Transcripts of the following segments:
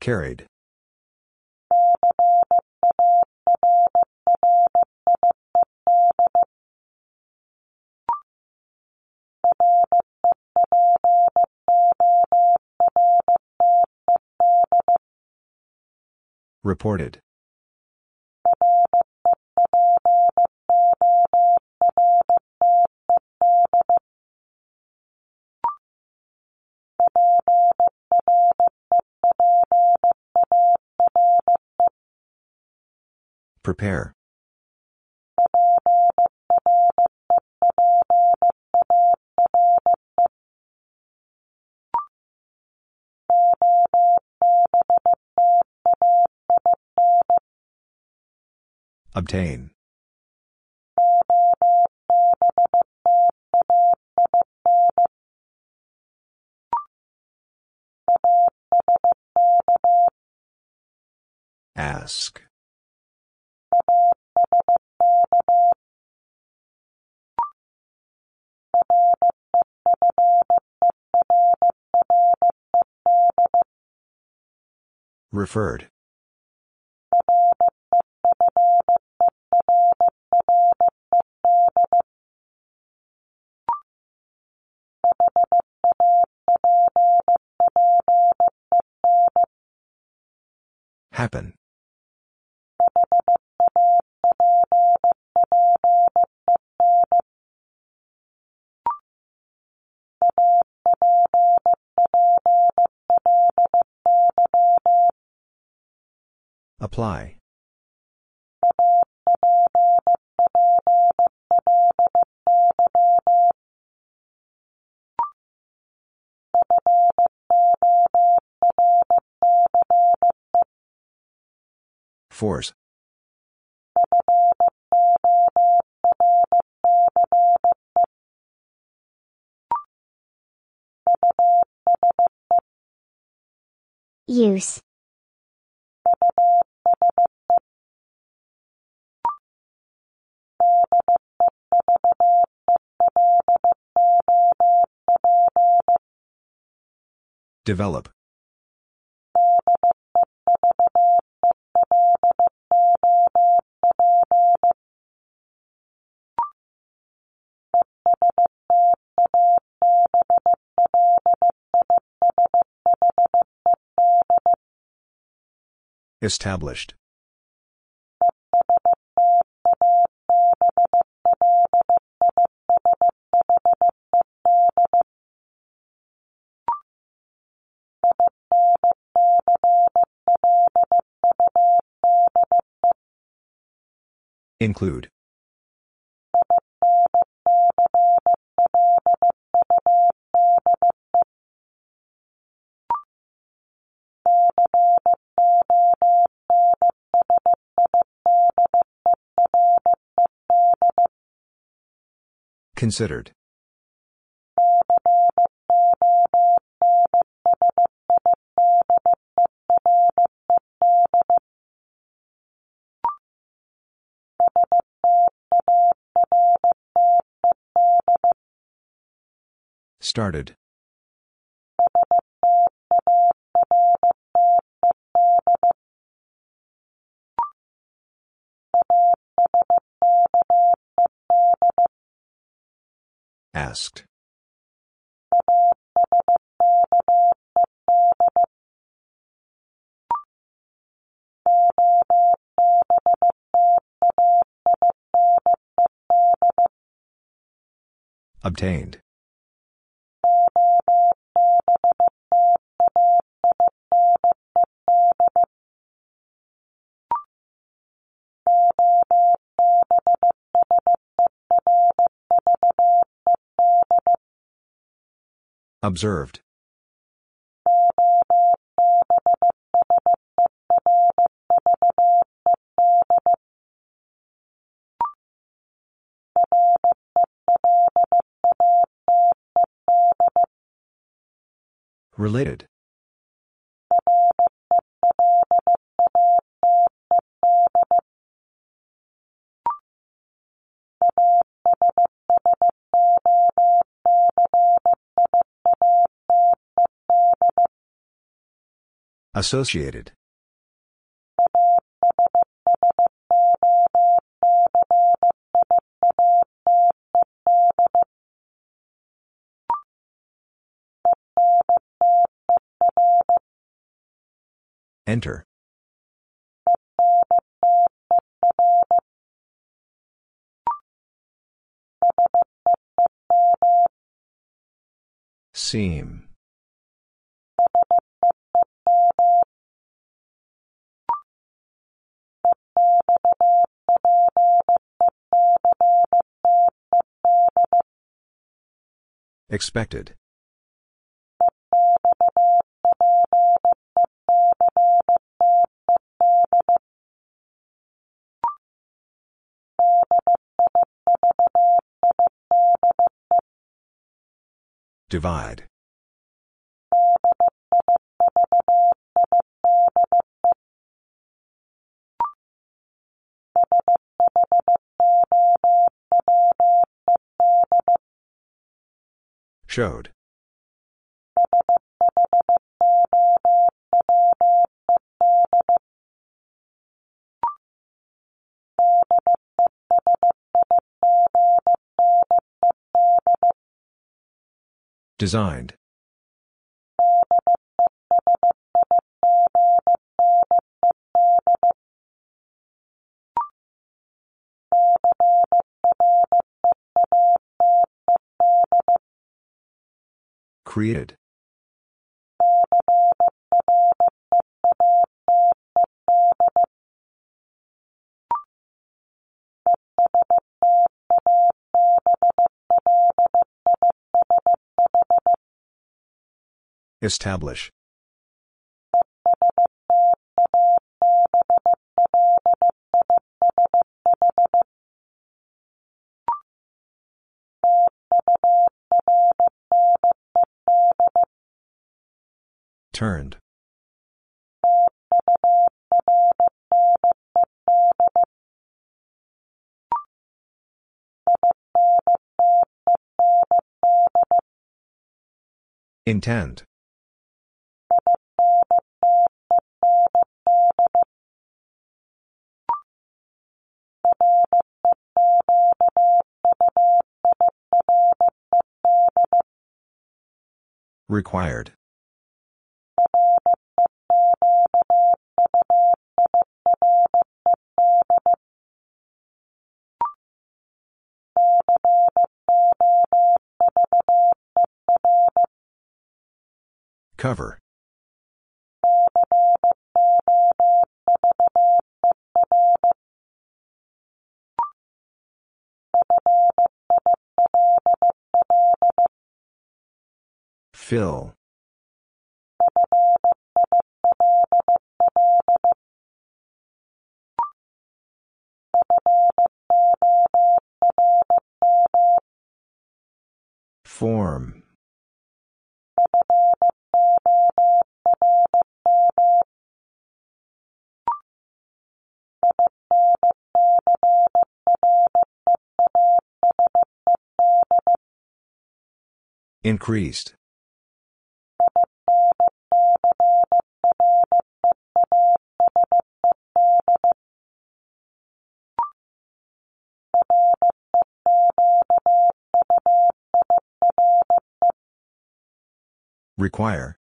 Carried. Reported. Prepare. Obtain. Ask. Referred. Happen. Apply. Force. Use. Develop. Established. Include. Considered. Started. Asked. Obtained. Observed. Related. Associated. Enter. Seem. Expected. Divide. Showed. Designed. Created. Establish. Turned. Intend. Required. Cover. Fill. Form. Increased. Require.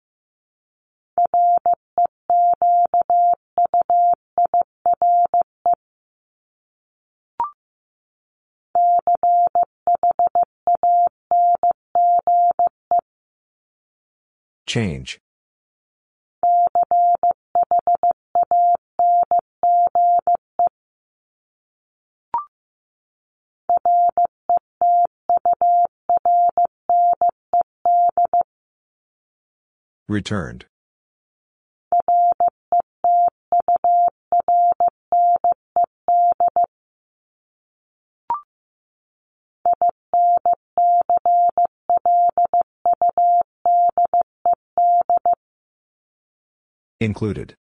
Change. Returned. Included.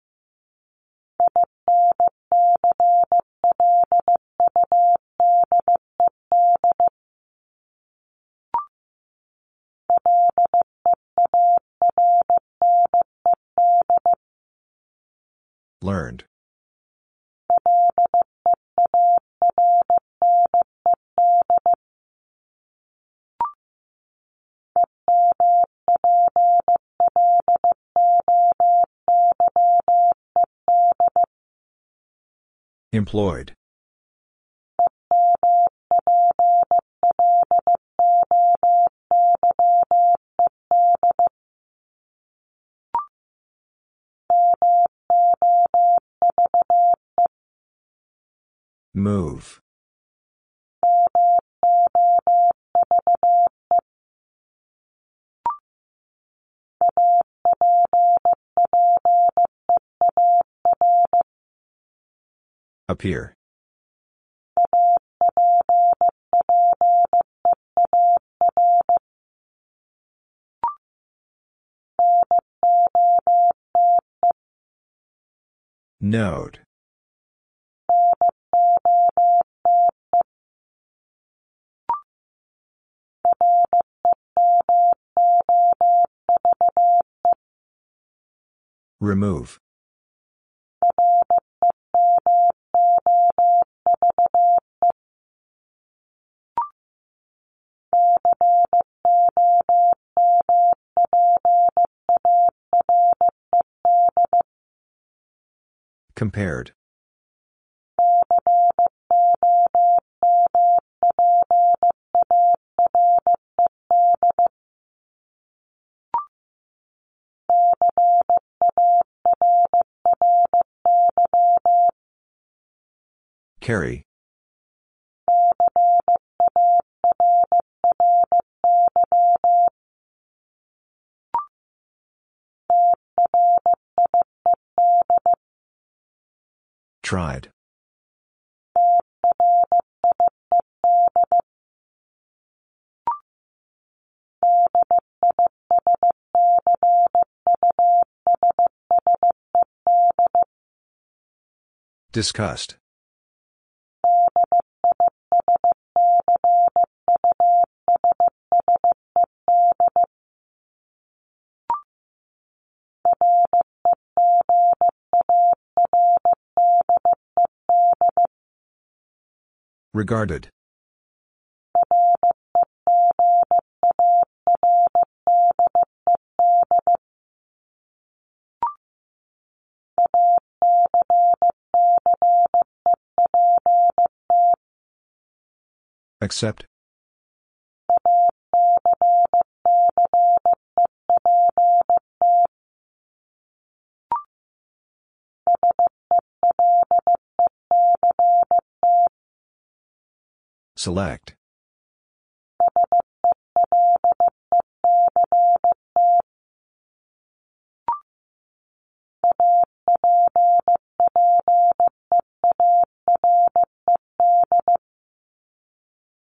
Learned. Employed. Move. Appear. Note. Remove. Compared. Carry. Tried. Discussed. Regarded. Accept. Select.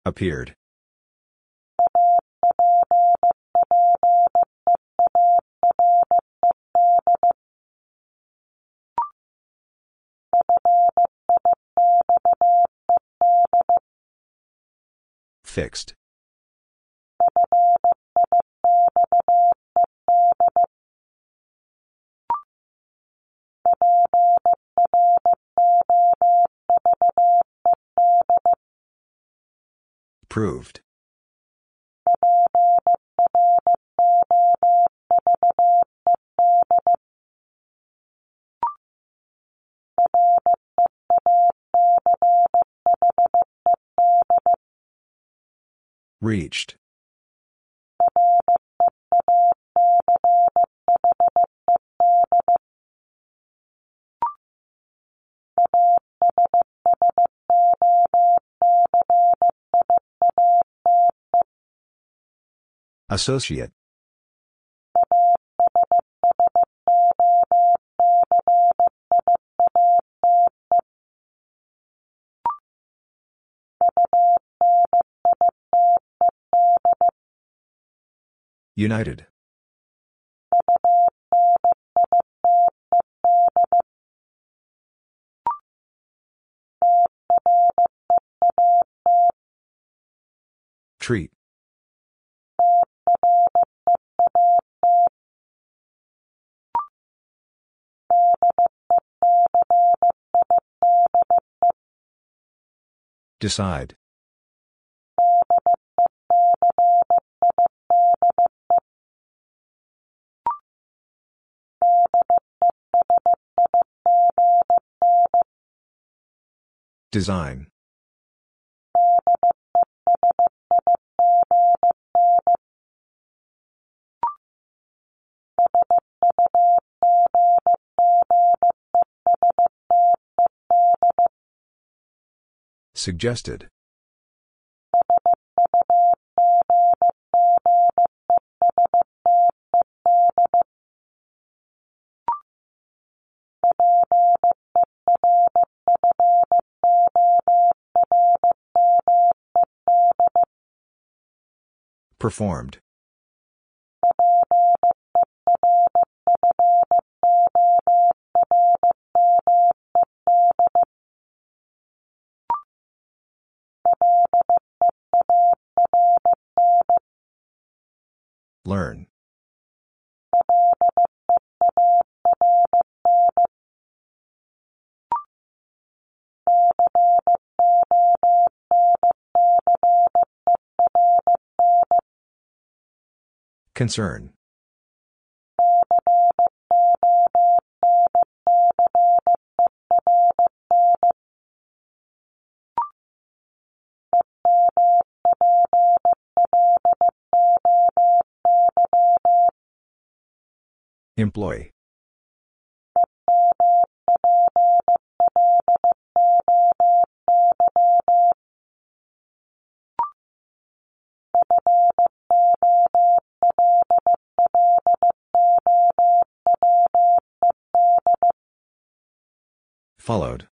Appeared. Fixed. Proved. Reached. Associate. United Treat. Decide. Design. Suggested. Performed. Learn. Concern. Employee. Followed.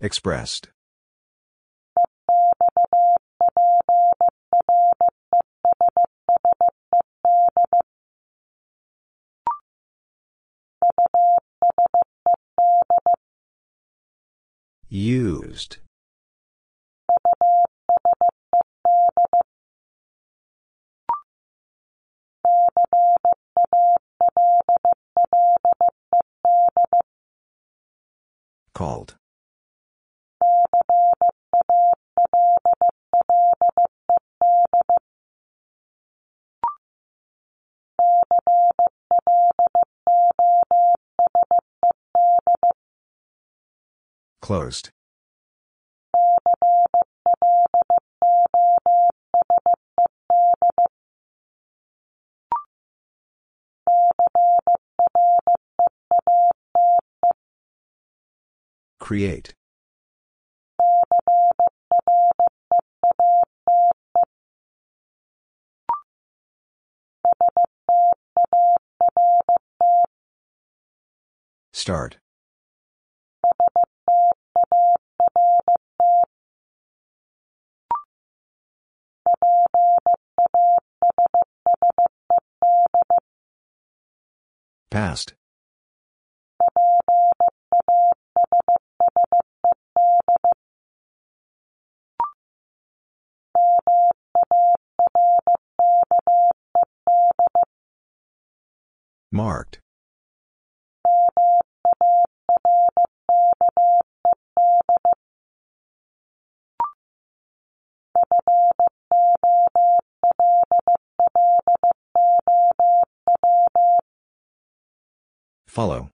Expressed. Used. Called. Closed. Create. Start. Passed. Marked. Follow.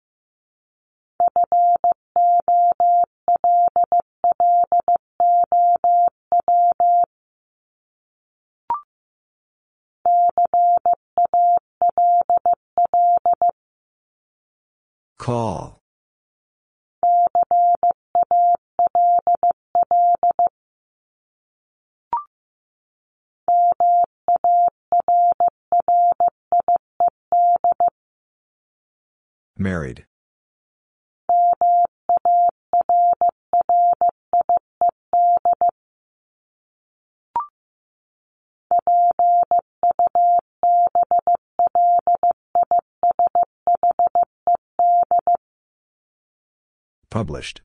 Call. Married. Published.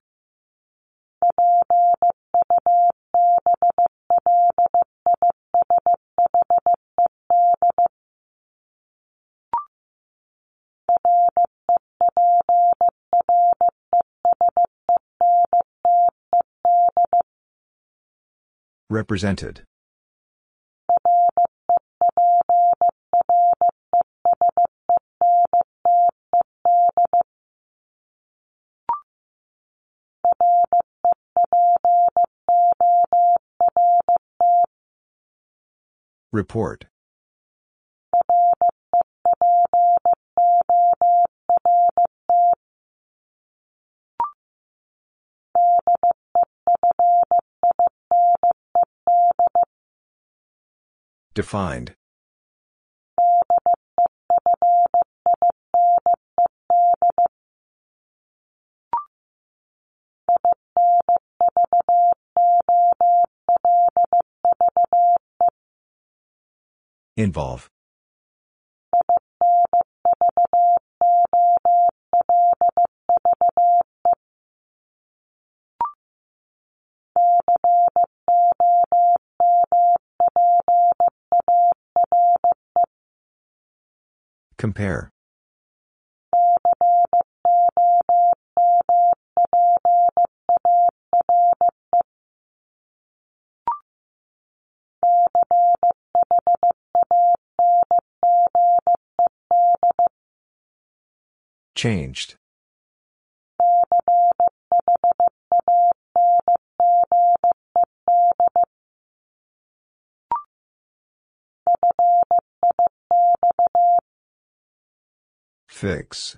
Represented. Report. Defined. Involve. Compare. Changed. Fix.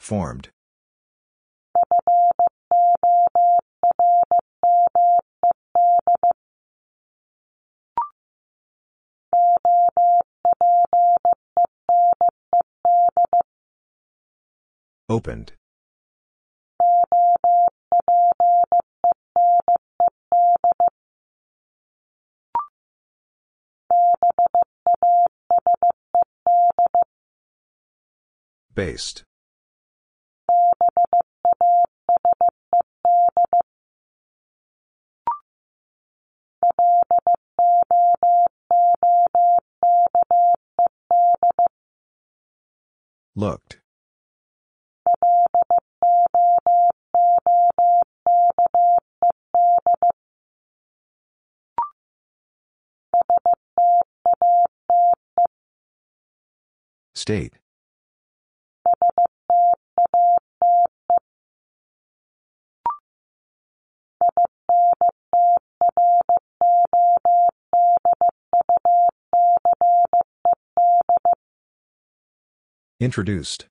Formed. Opened. Based. Looked. State. Introduced.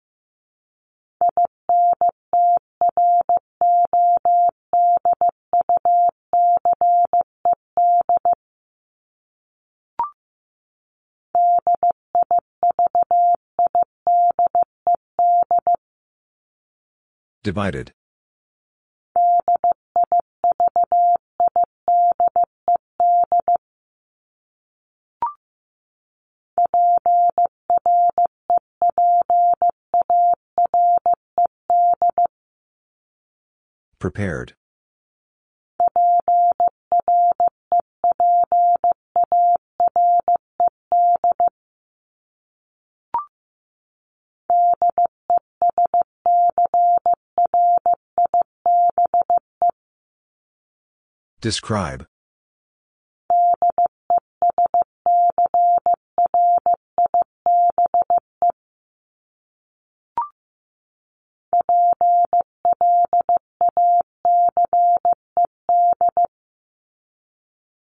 Divided. Prepared. Describe.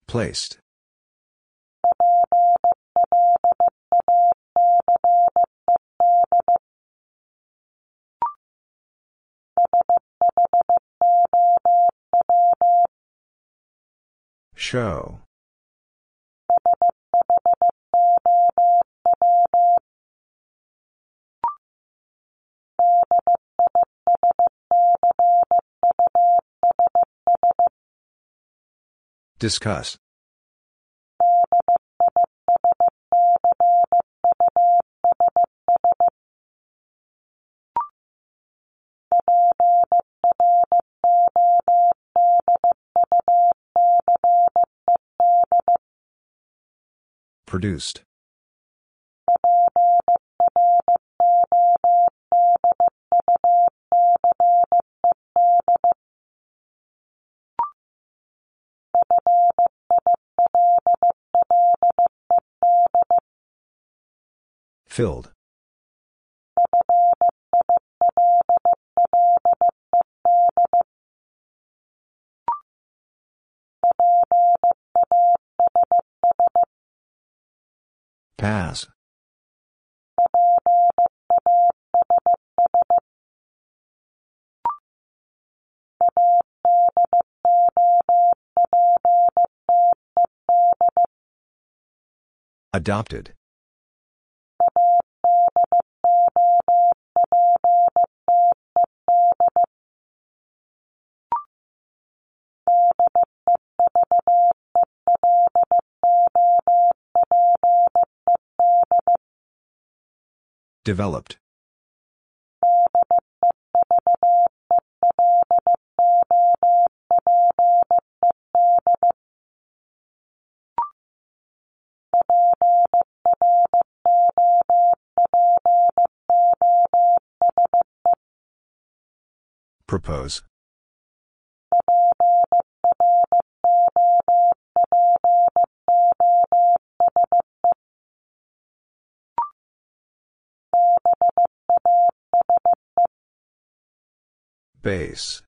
Placed. Show. Discuss. Produced. Filled. Pass. Adopted. Developed. Propose. Base.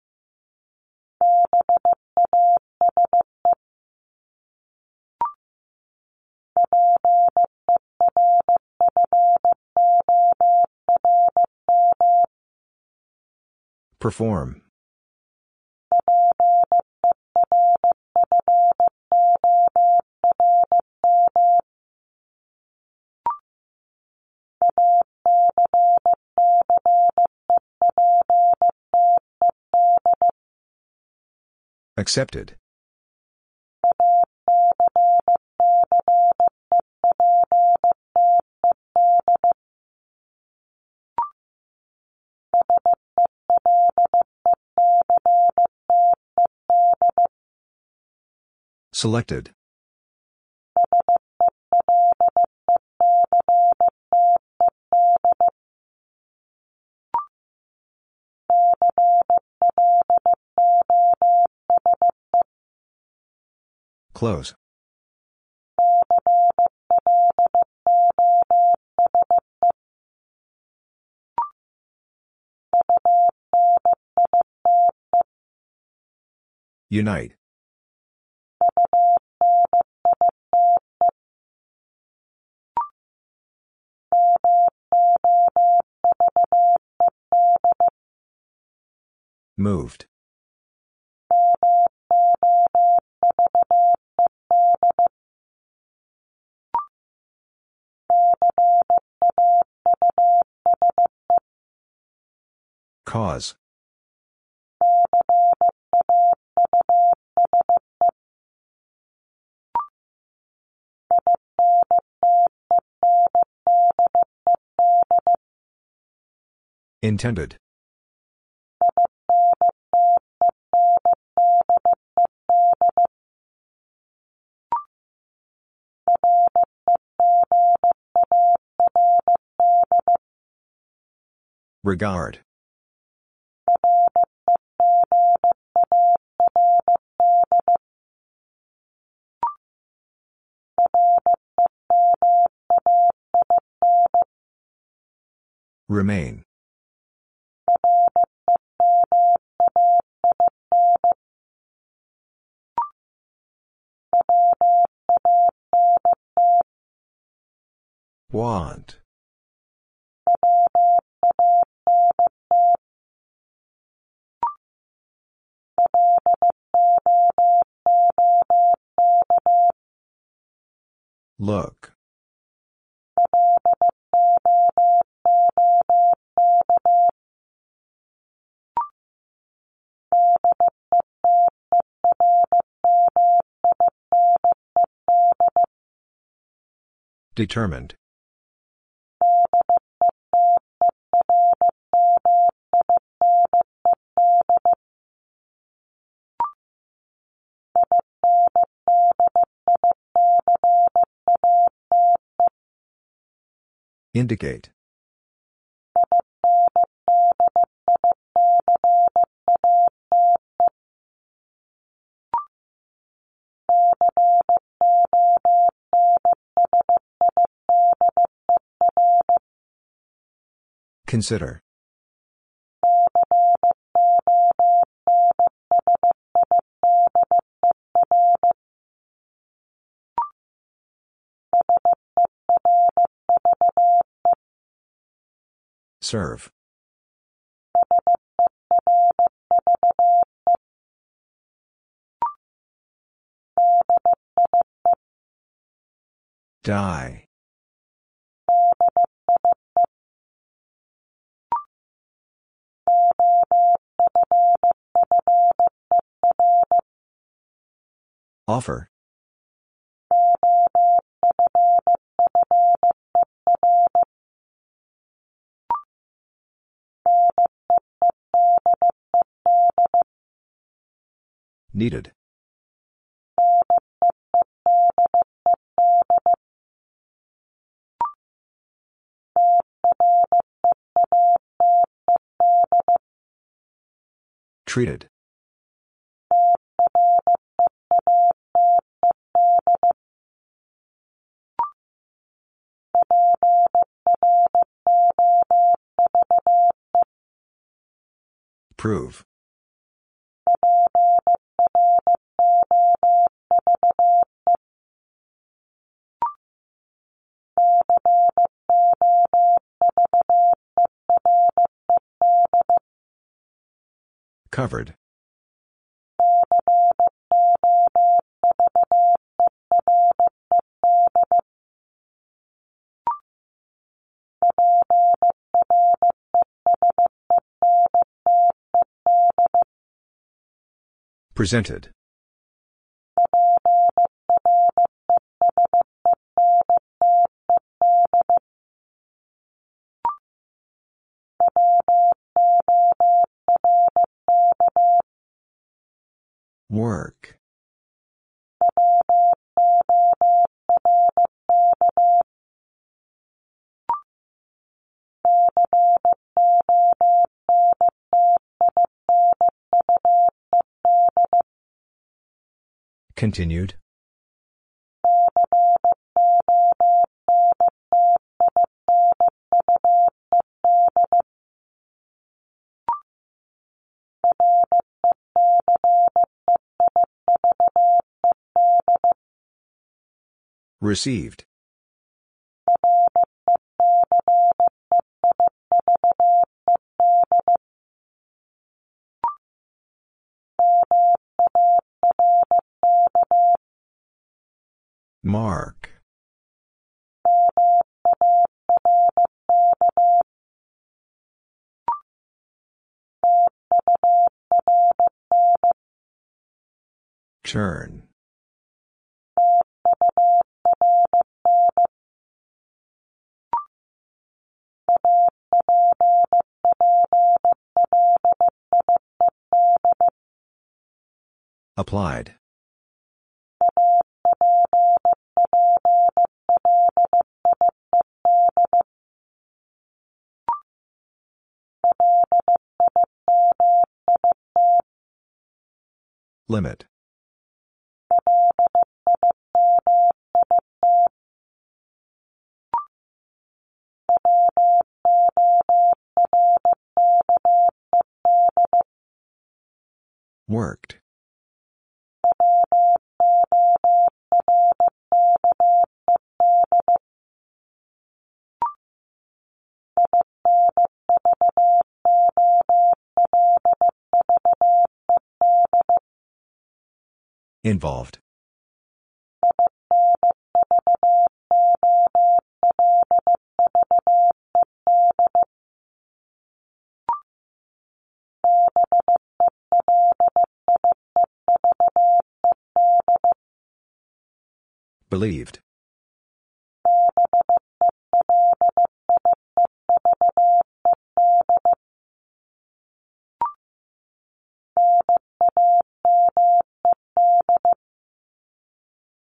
Perform. Accepted. Selected. Close. Unite. Moved. Cause. Intended. Regard. Remain. Want. Look. Determined. Indicate. Consider. Serve. Die. Offer. Needed. Treated. Prove. Covered. Presented. Work. Continued. Received. Mark. Turn. Applied. Limit. Worked. Involved. Believed.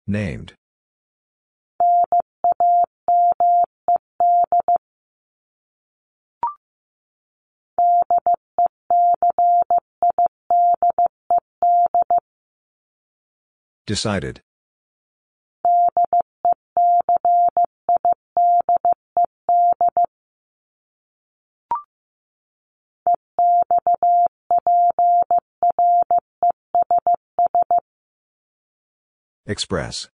Named. Decided. Express.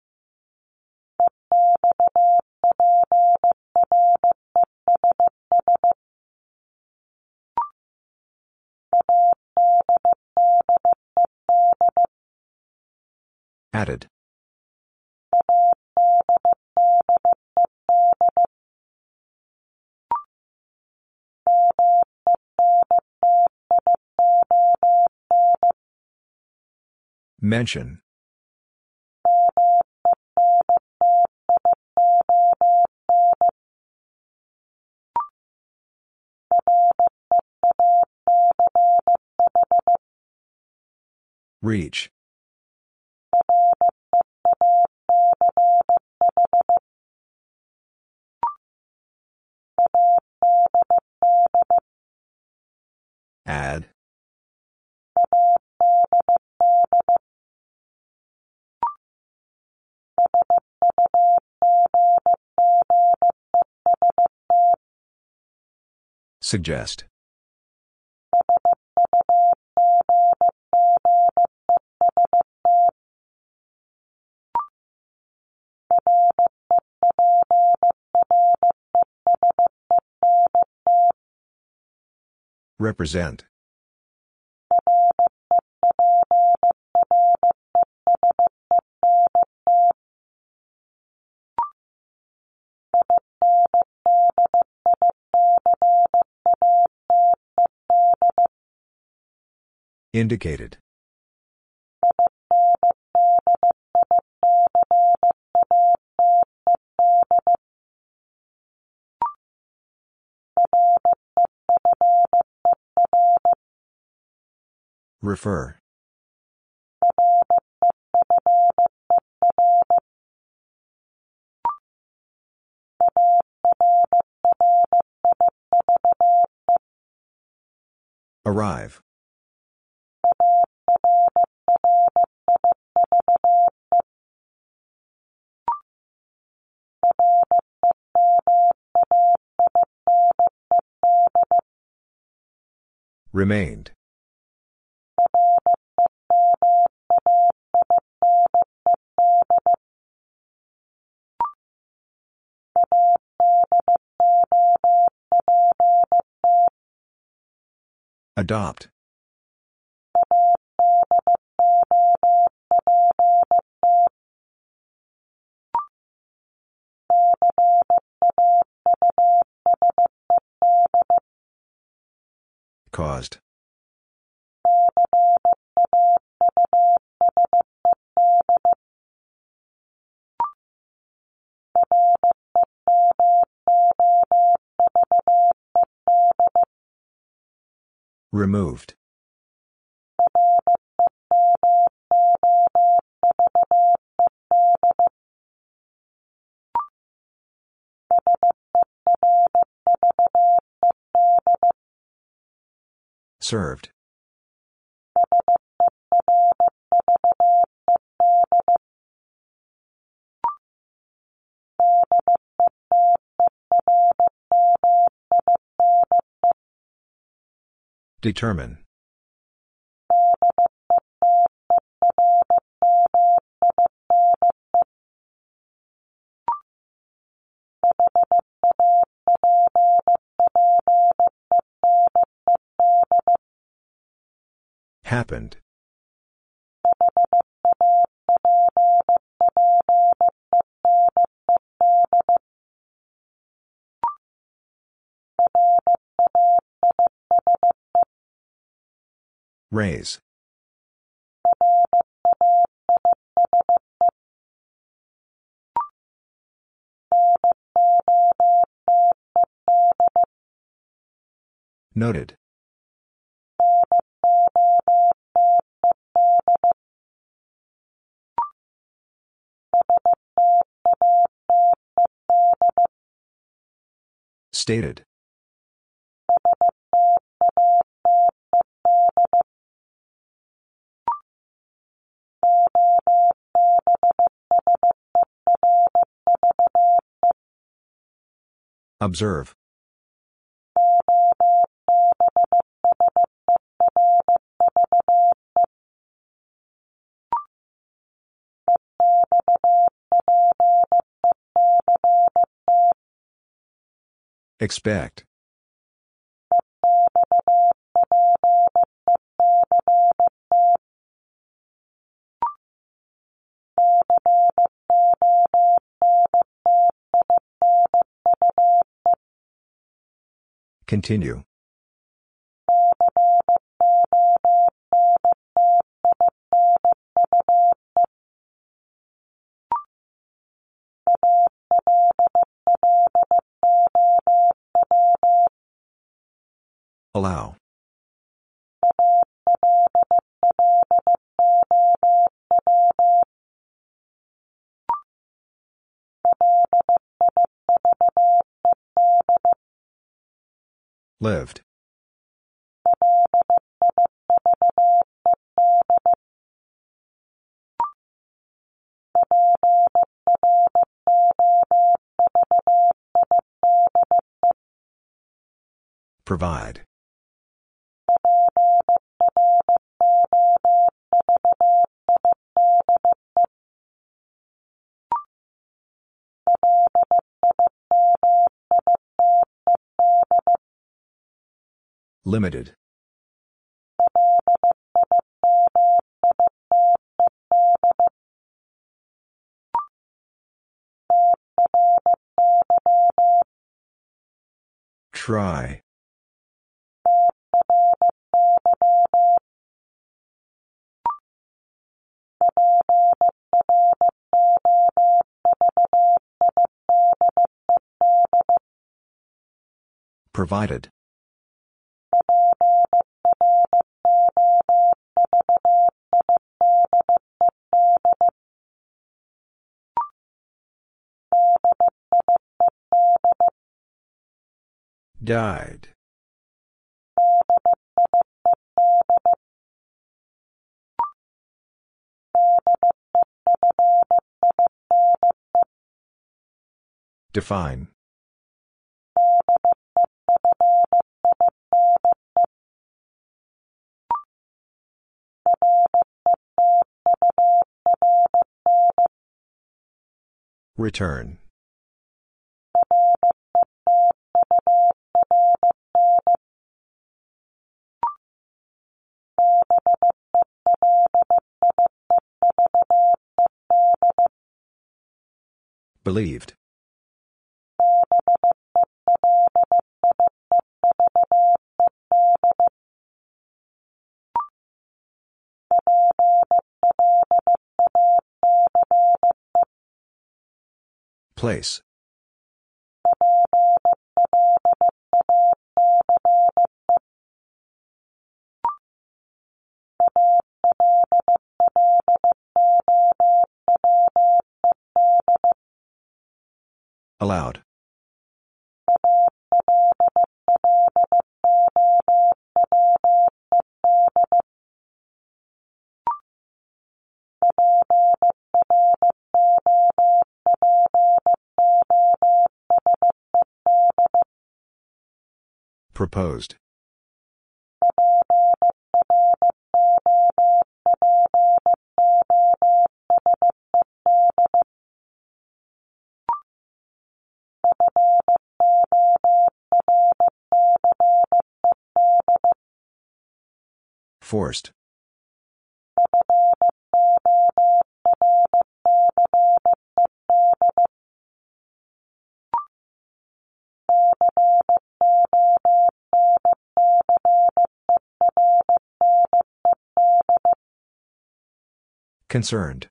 Added. Mention. Reach. Add. Suggest. Represent. Indicated. Refer. Arrive. Remained. Adopt. Caused. Removed. Served. Determine. Happened. Raise. Noted. Stated. Observe. Expect. Continue. Allow. Lived. Provide. Limited. Try. Provided. Died. Define. Return. Believed. Place. Allowed. Proposed. Forced. Concerned.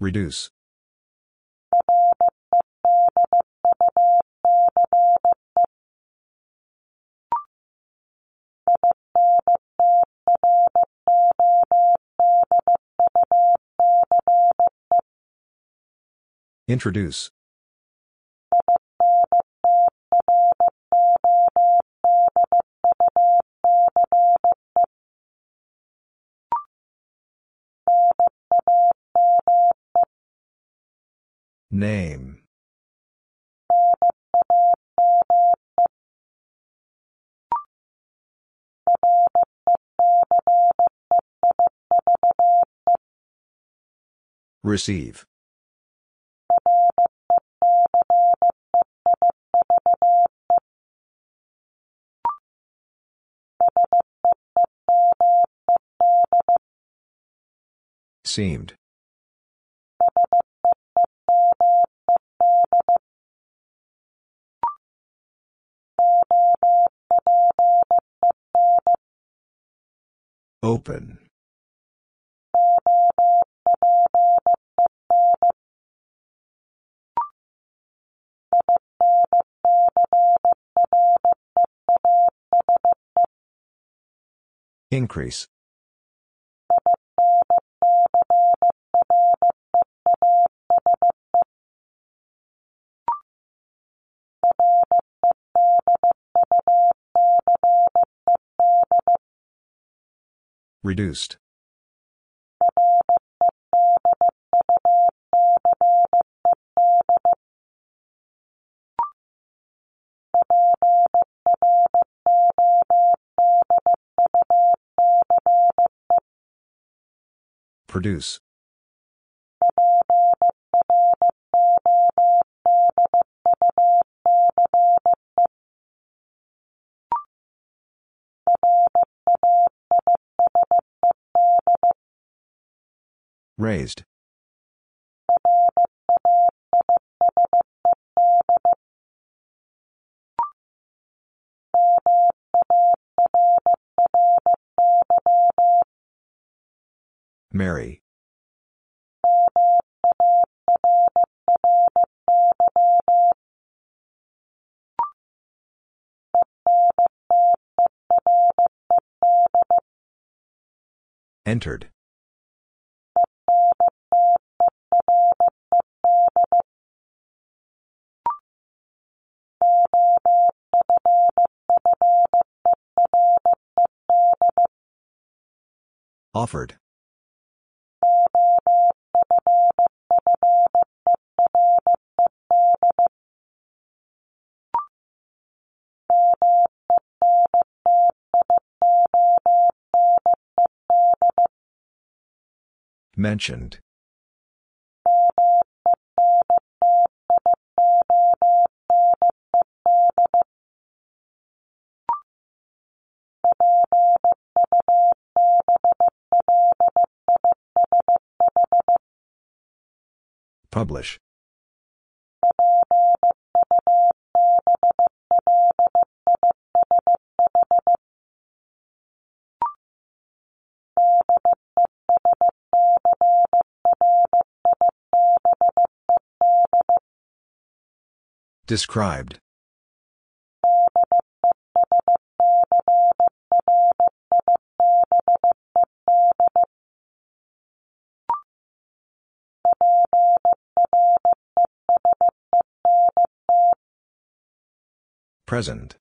Reduce. Introduce. Name. Receive. Seemed. Open. Increase. Reduced. Produce. Raised. Marry. Entered. Offered. Mentioned. Publish. Described. Present.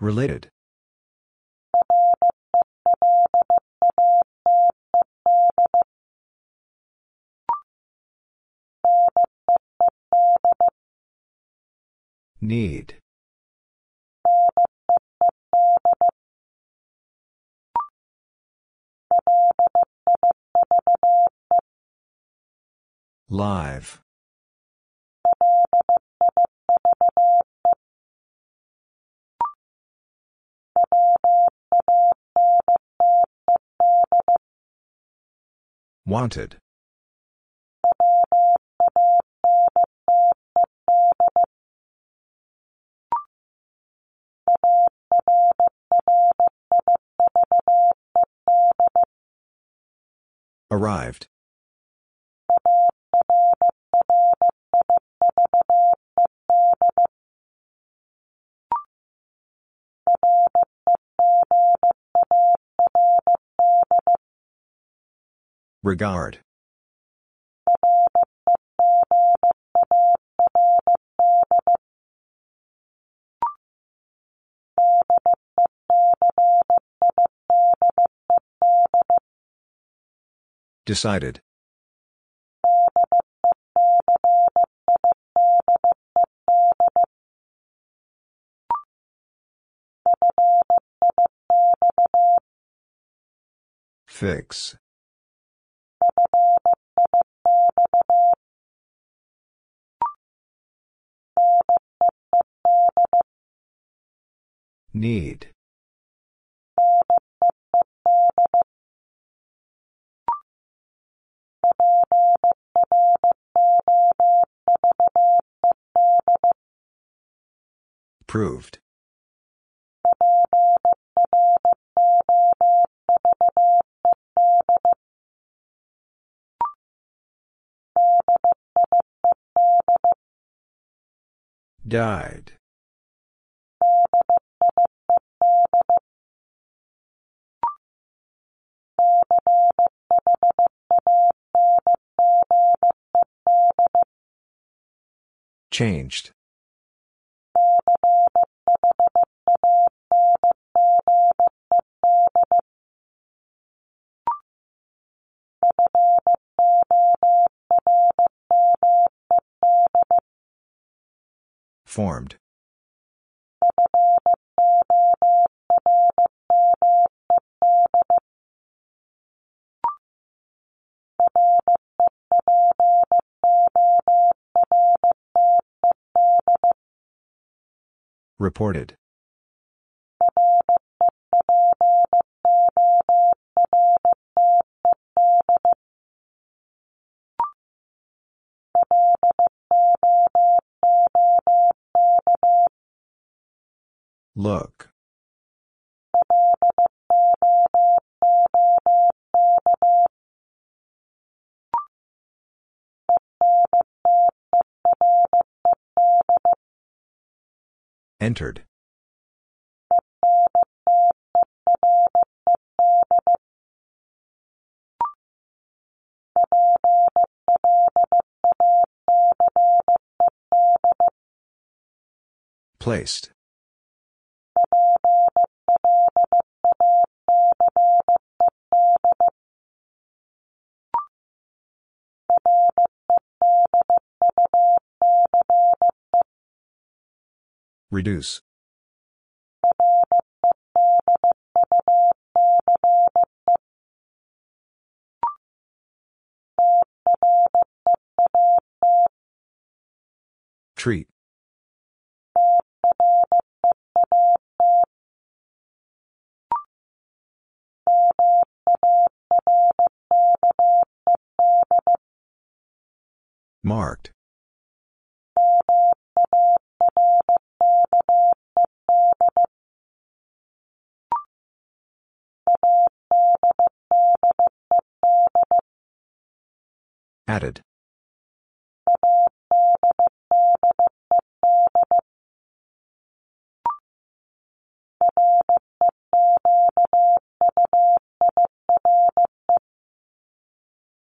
Related. Need. Live. Wanted. Arrived. Regard. Decided. Fix. Need. Proved. Died. Changed. Formed. Reported. Look. Entered. Placed. Reduce. Treat. Marked. Added.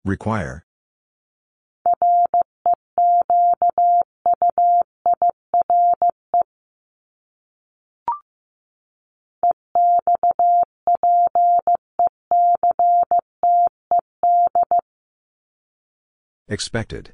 Require. Expected.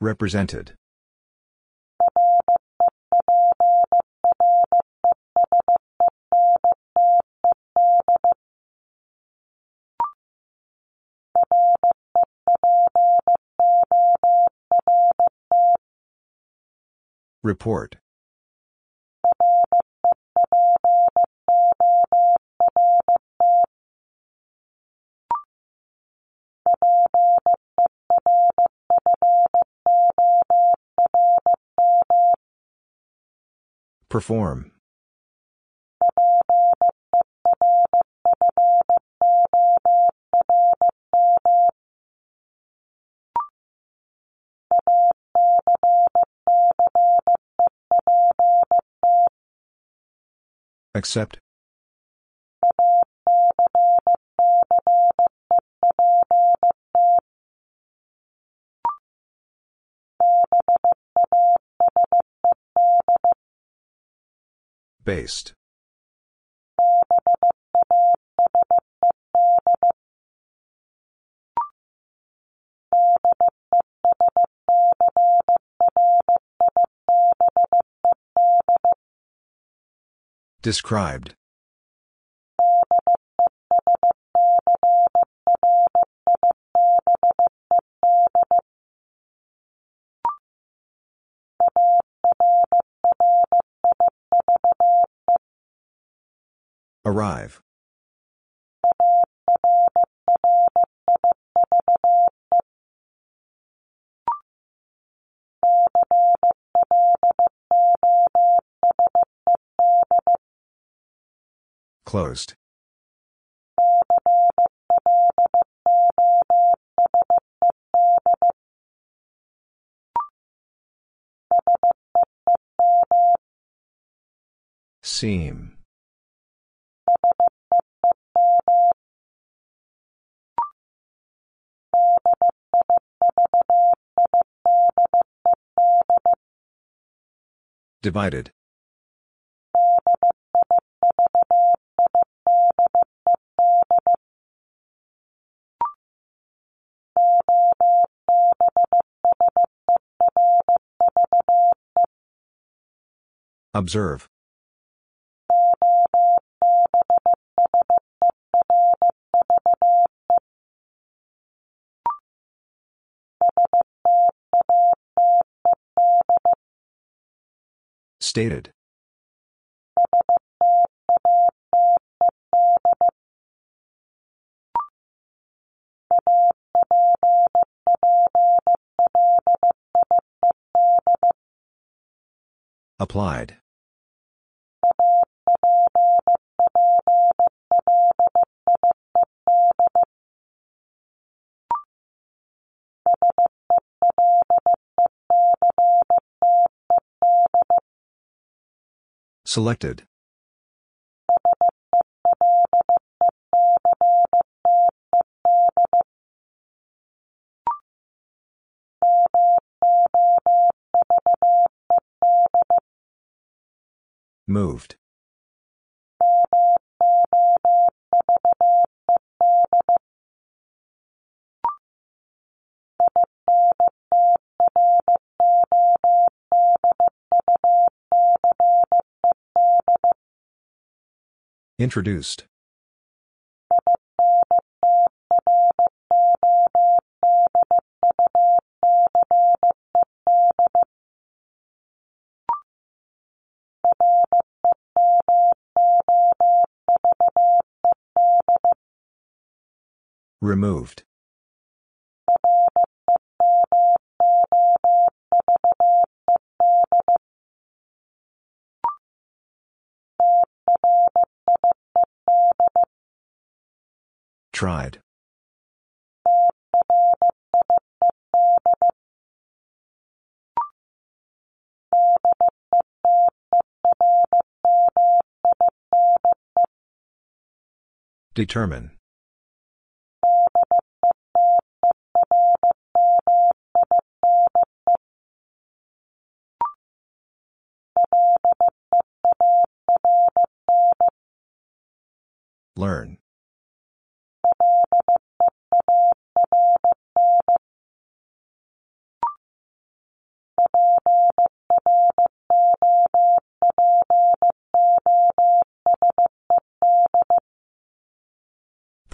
Represented. Report. Perform. Accept Based. Described. Arrive. Closed. Seem. Divided. Observe. Stated. Applied. Selected. Moved. Introduced. Removed. Tried. Determine.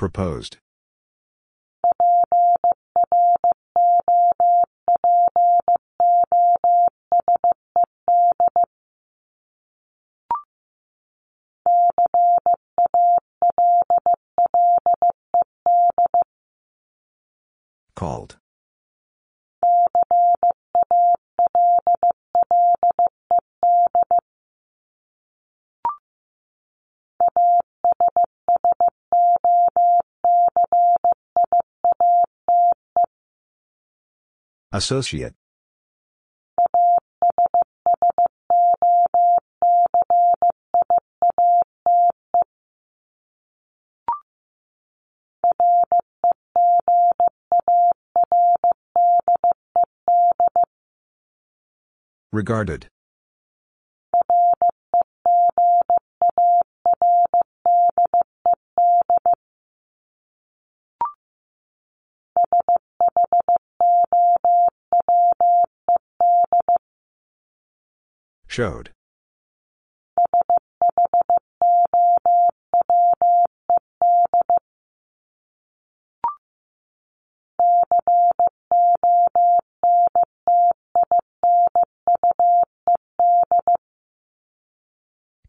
Proposed. Called. Associate. Regarded. Showed.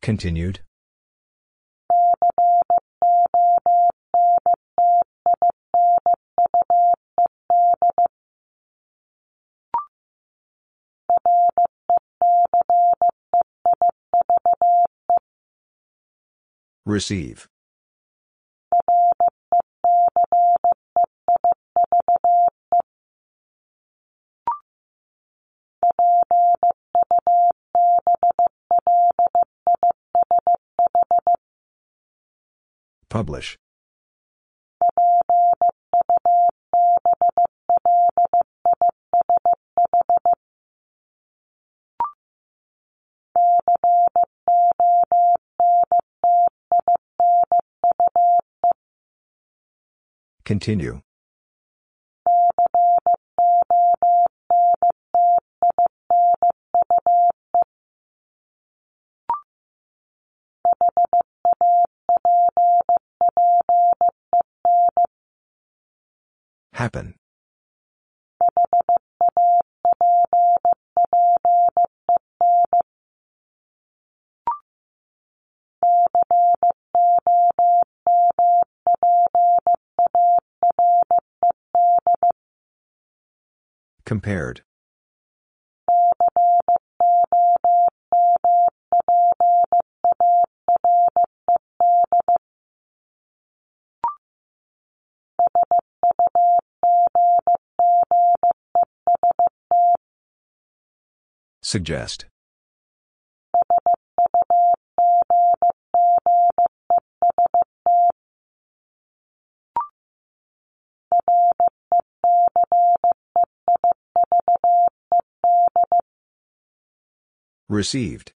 Continued. Receive. Publish. Continue. Happen. Compared. Suggest. Received.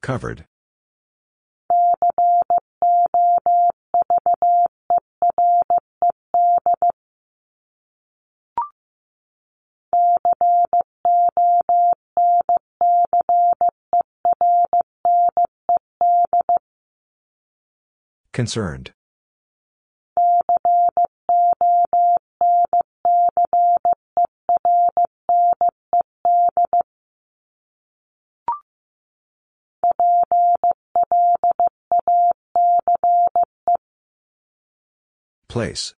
Covered. Concerned. Place.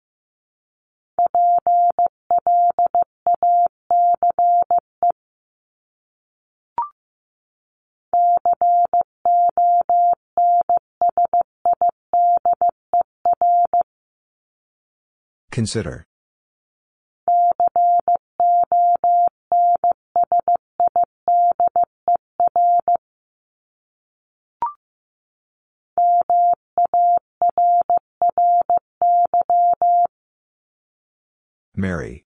Consider. Marry.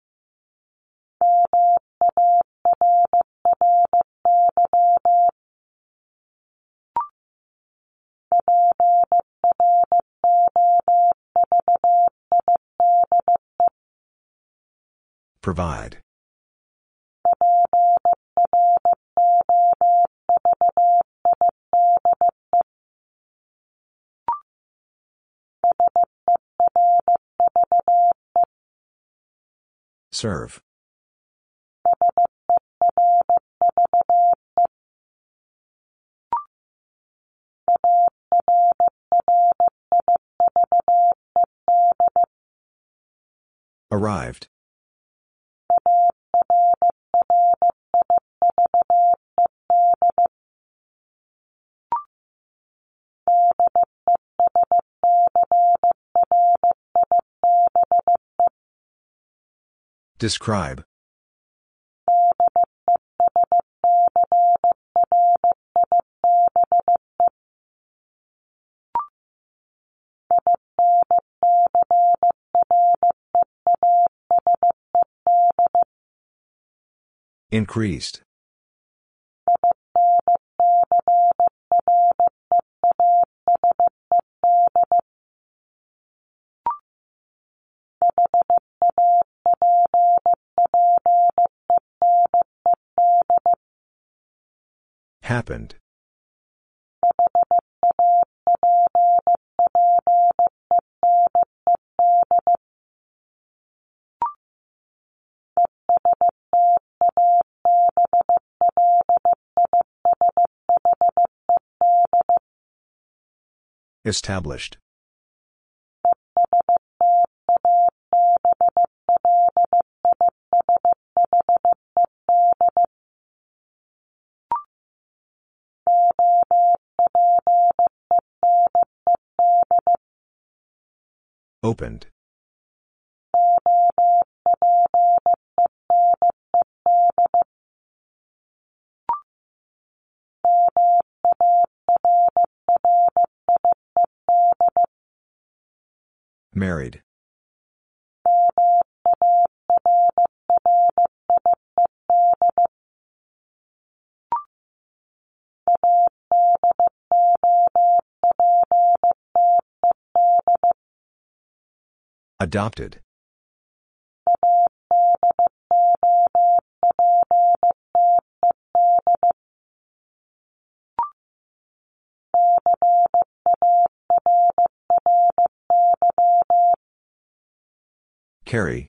Provide. Serve. Arrived. Describe. Increased. Happened. Established. Opened. Married. Adopted. Carry.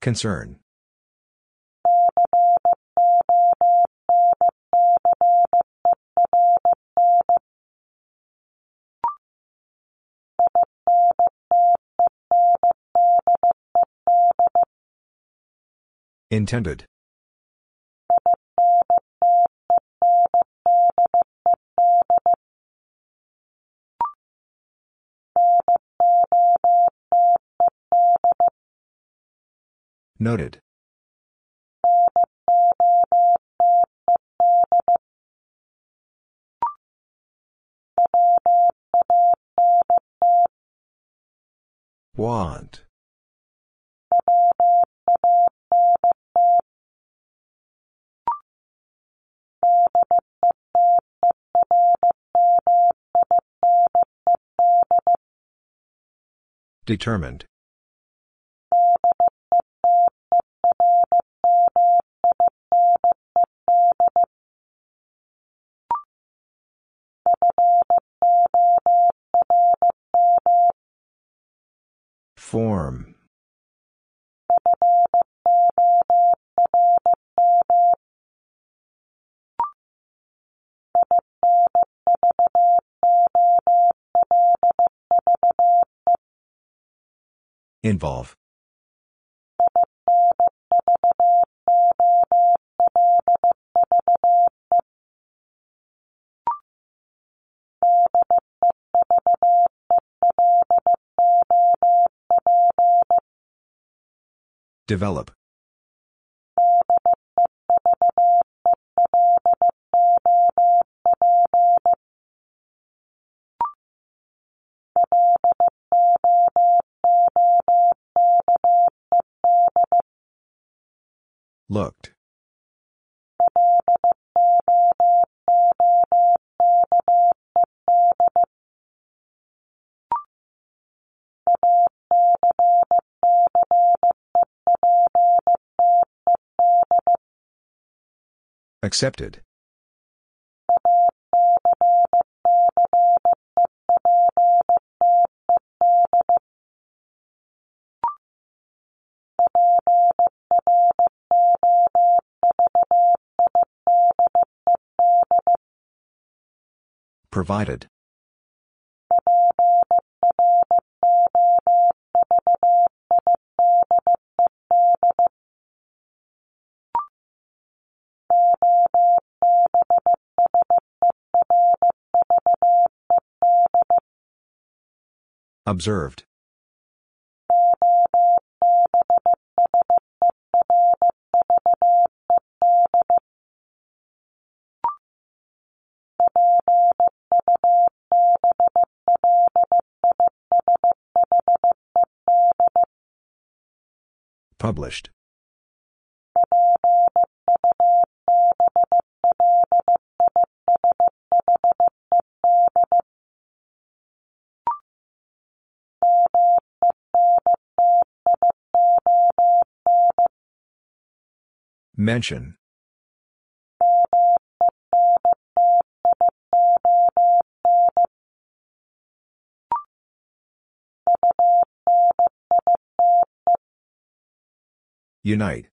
Concern. Intended. Noted. Want. Determined. Form. Involve. Develop. Looked. Accepted. Provided. Observed. Published. Mention. Unite.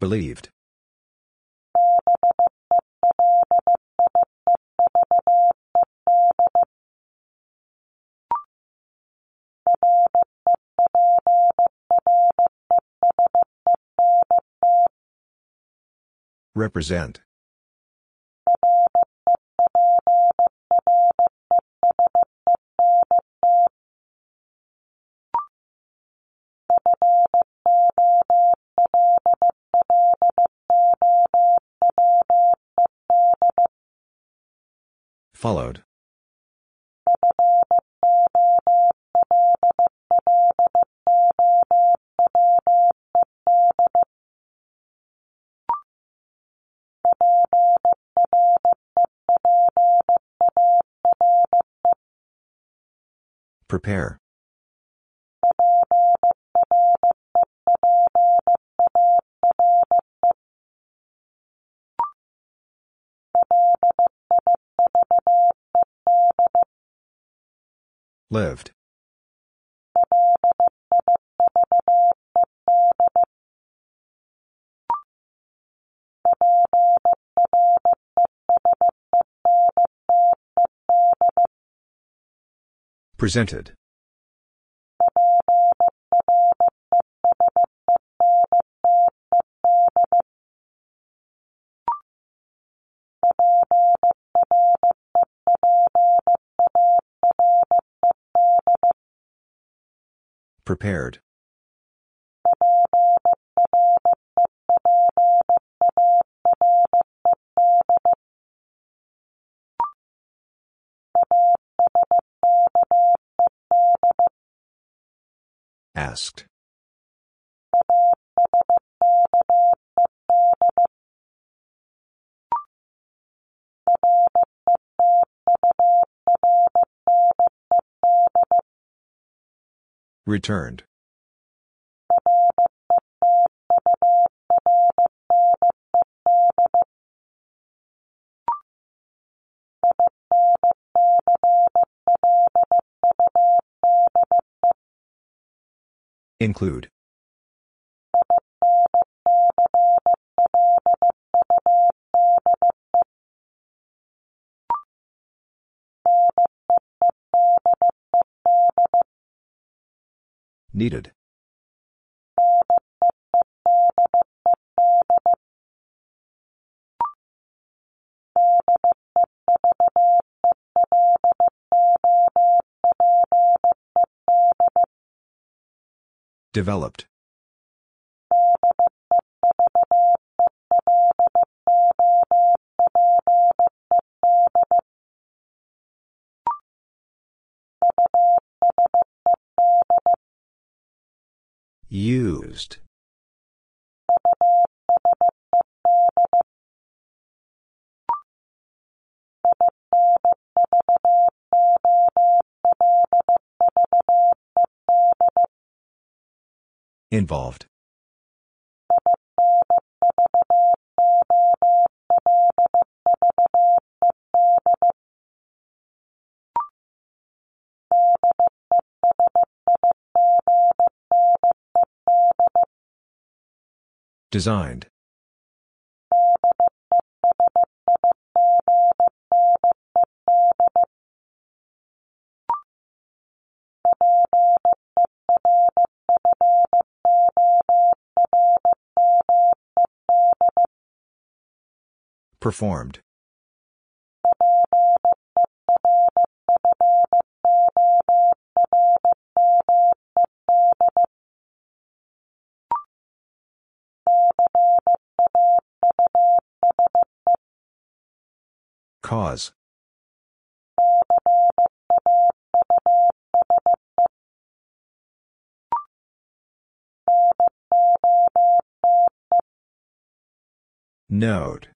Believed. Represent. Followed. Prepare. Lived. Presented. Prepared. Asked. Returned. Include. Needed. Developed. Used. Involved. Designed. Performed. Cause. Note.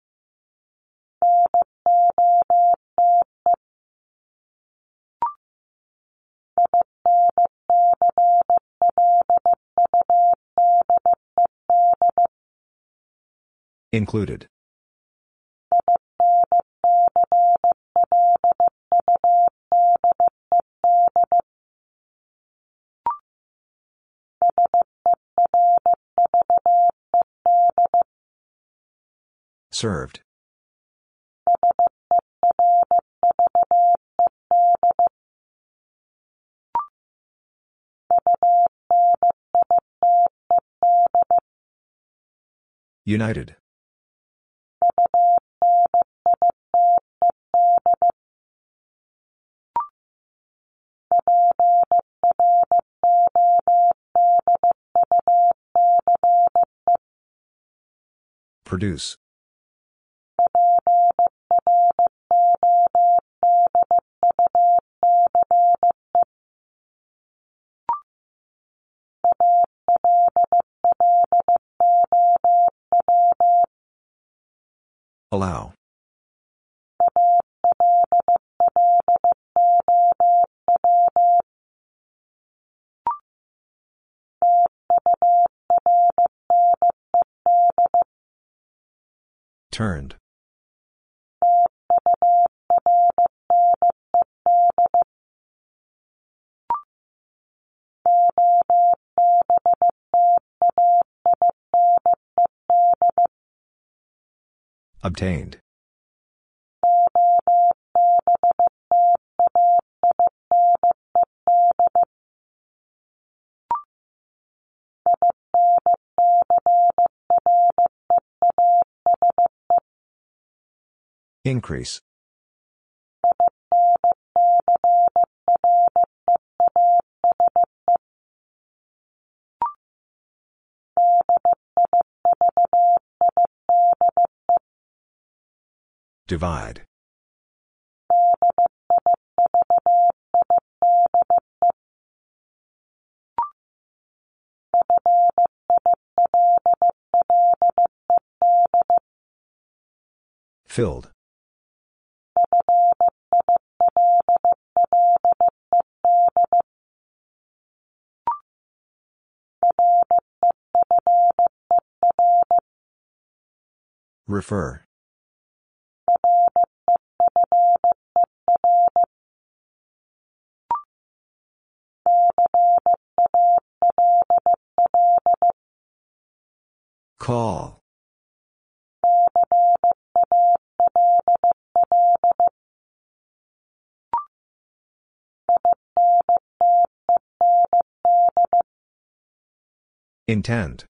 Included. Served. United. Produce. Allow. Turned. Obtained. Increase. Divide. Filled. Refer. Call. Intend.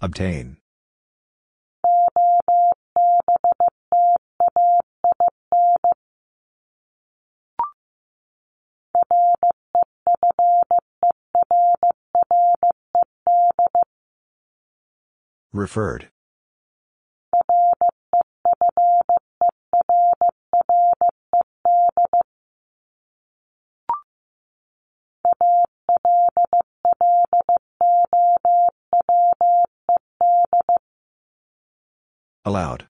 Obtain. Referred. Allowed.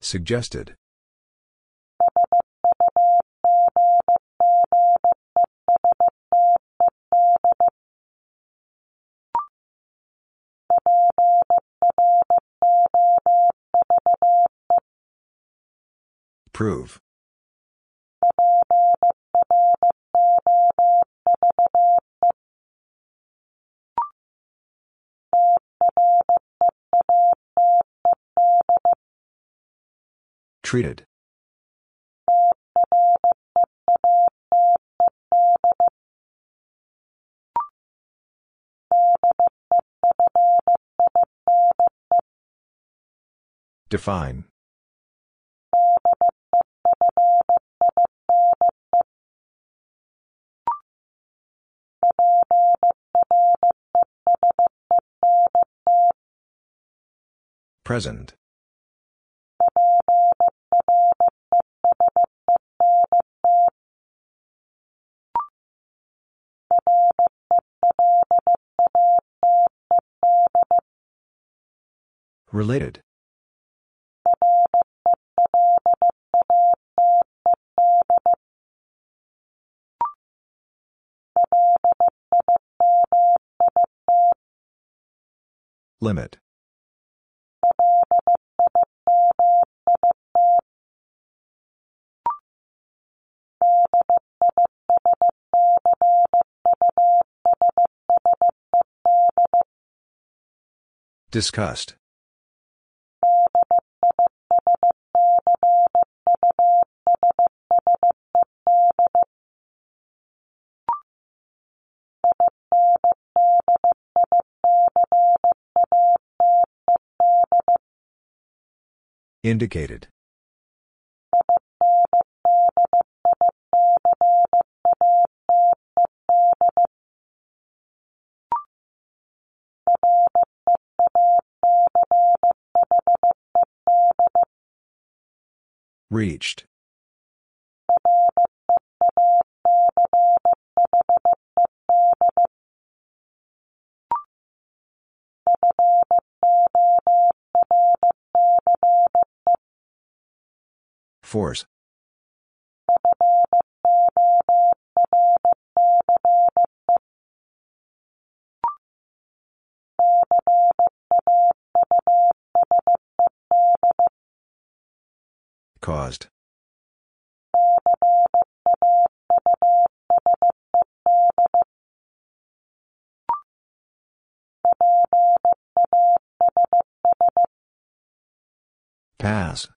Suggested. Prove. Treated. Define. Present. Related. Limit. Discussed. Indicated. Reached. Force. Caused. Pass.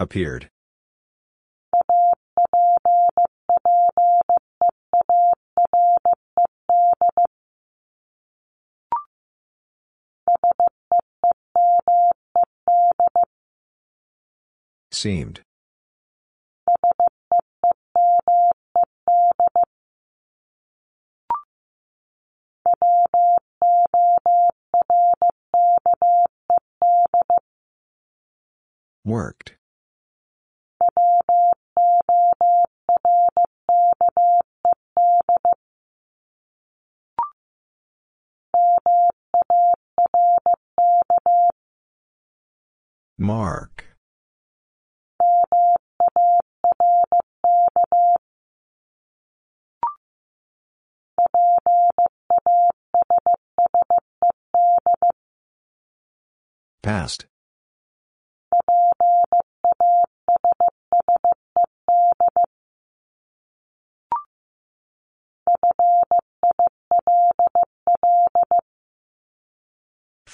Appeared. Seemed. Worked. Mark. Passed.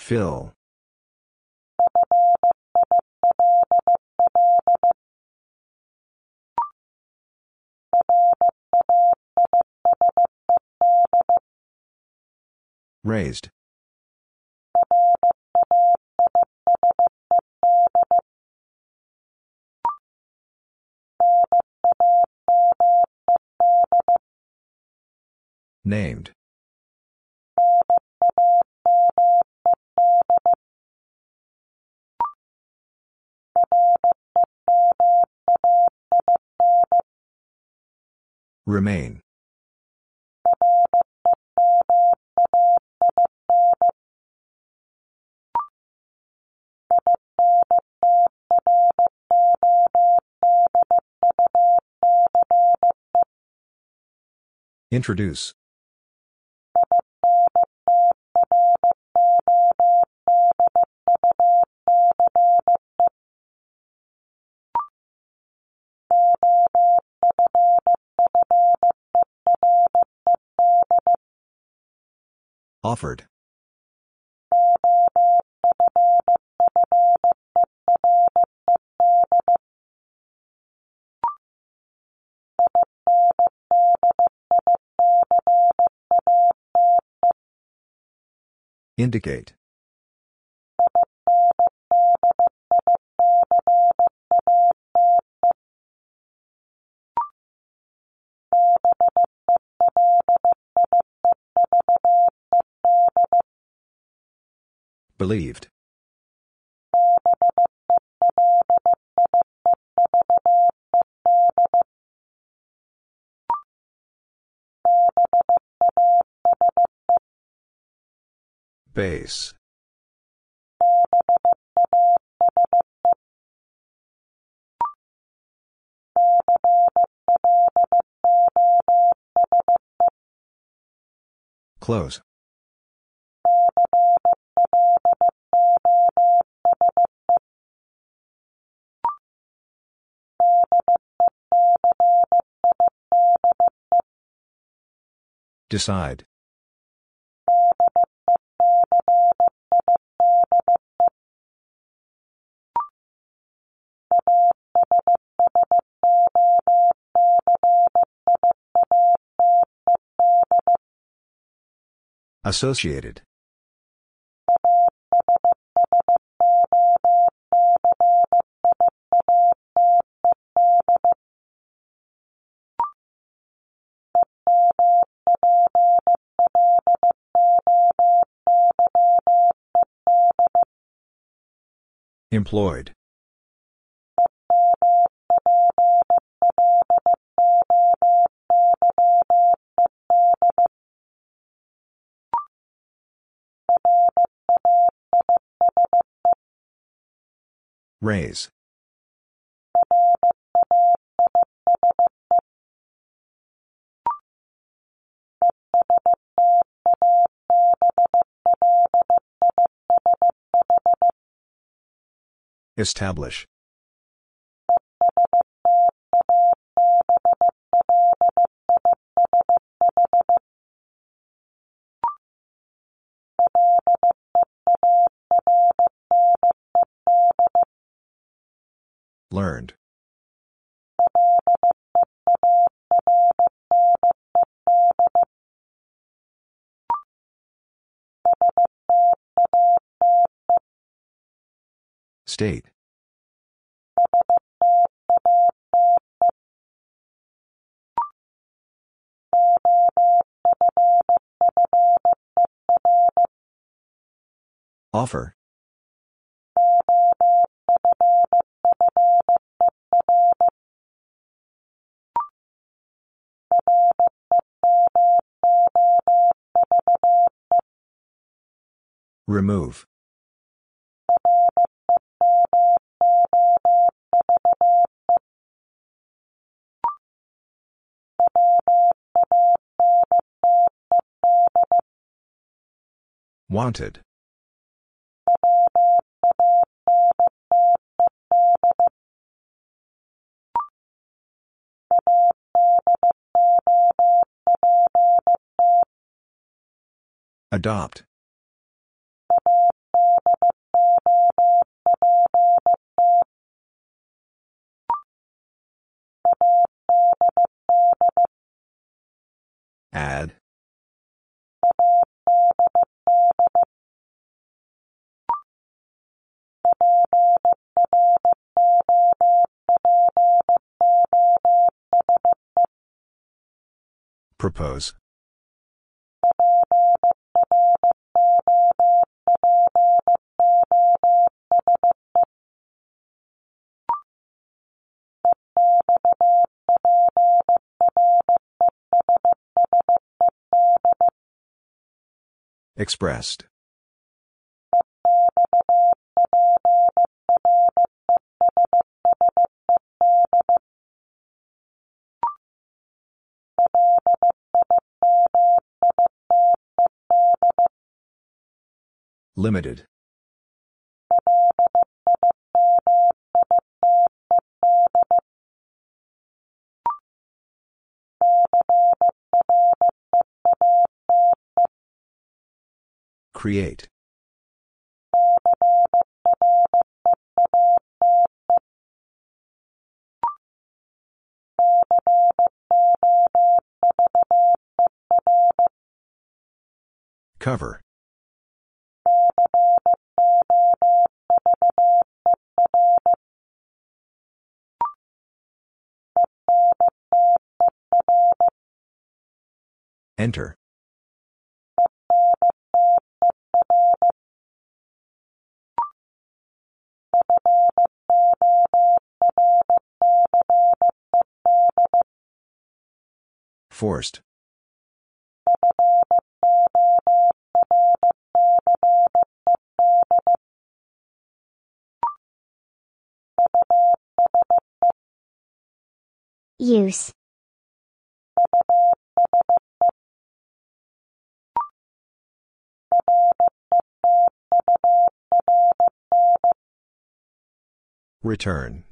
Fill. Raised. Named. Remain. Introduce. Offered. Indicate. Believed. Base. Close. Decide. Associated. Employed. Raise. Establish. Learned. State. Offer. Remove. Wanted. Adopt. Add. Propose. Expressed. Limited. Create. Cover. Enter. Forced. Use Return.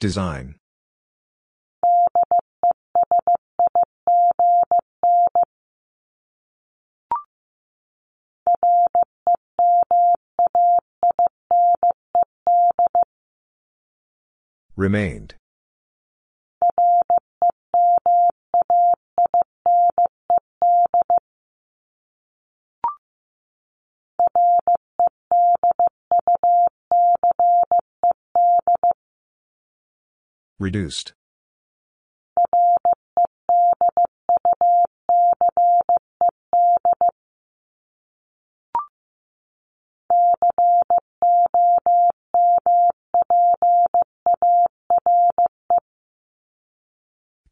Design. Remained. Reduced.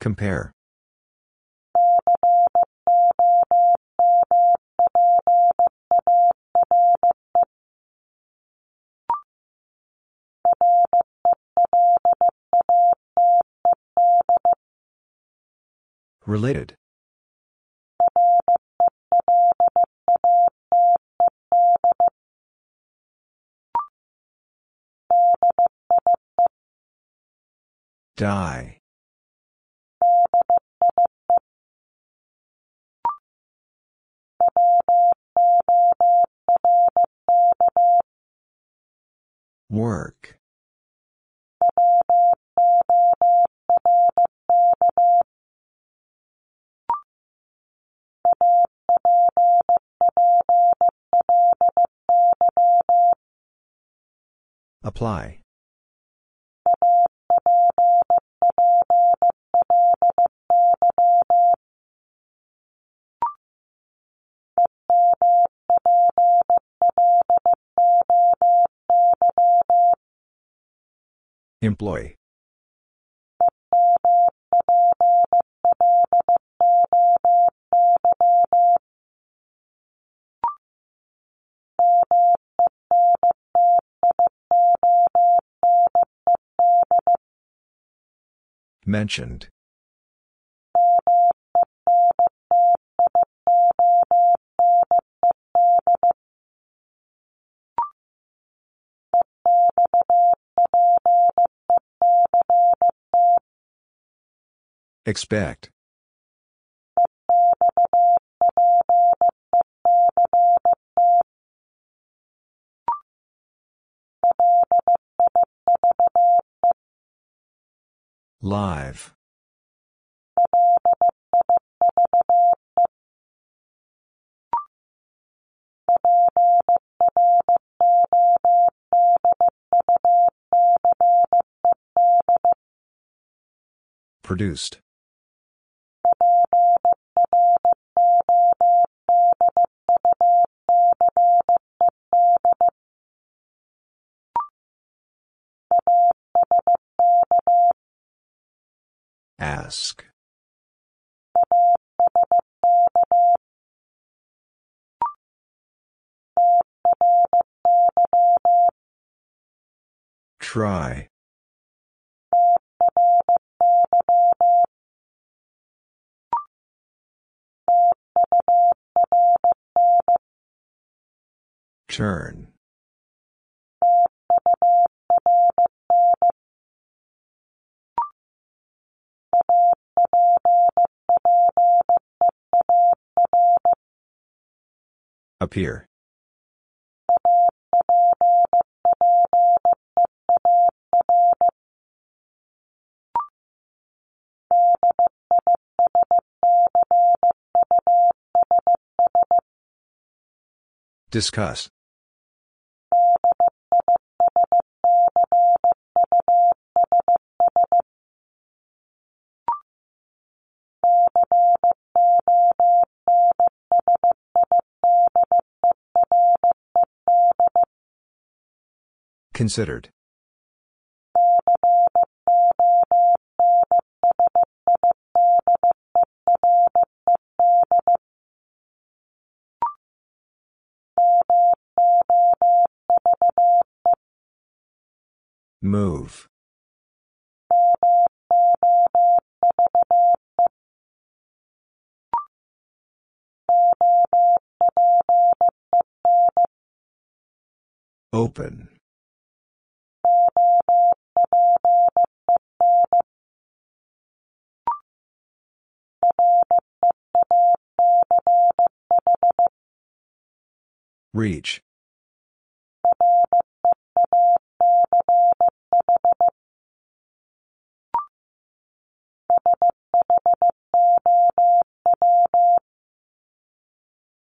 Compare. Related. Die. Work. Apply. Employ. Mentioned. Expect. Live. Produced. Ask. Try. Turn. Appear. Discuss. Considered. Move. Open. Reach.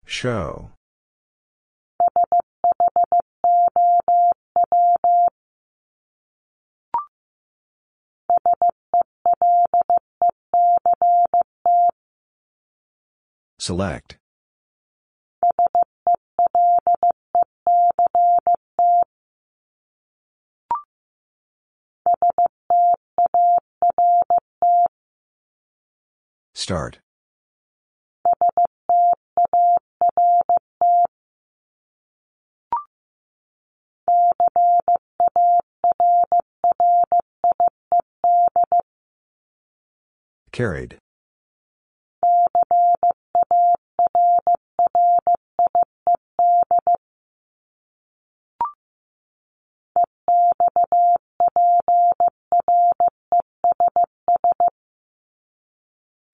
Show. Select. Start. Carried.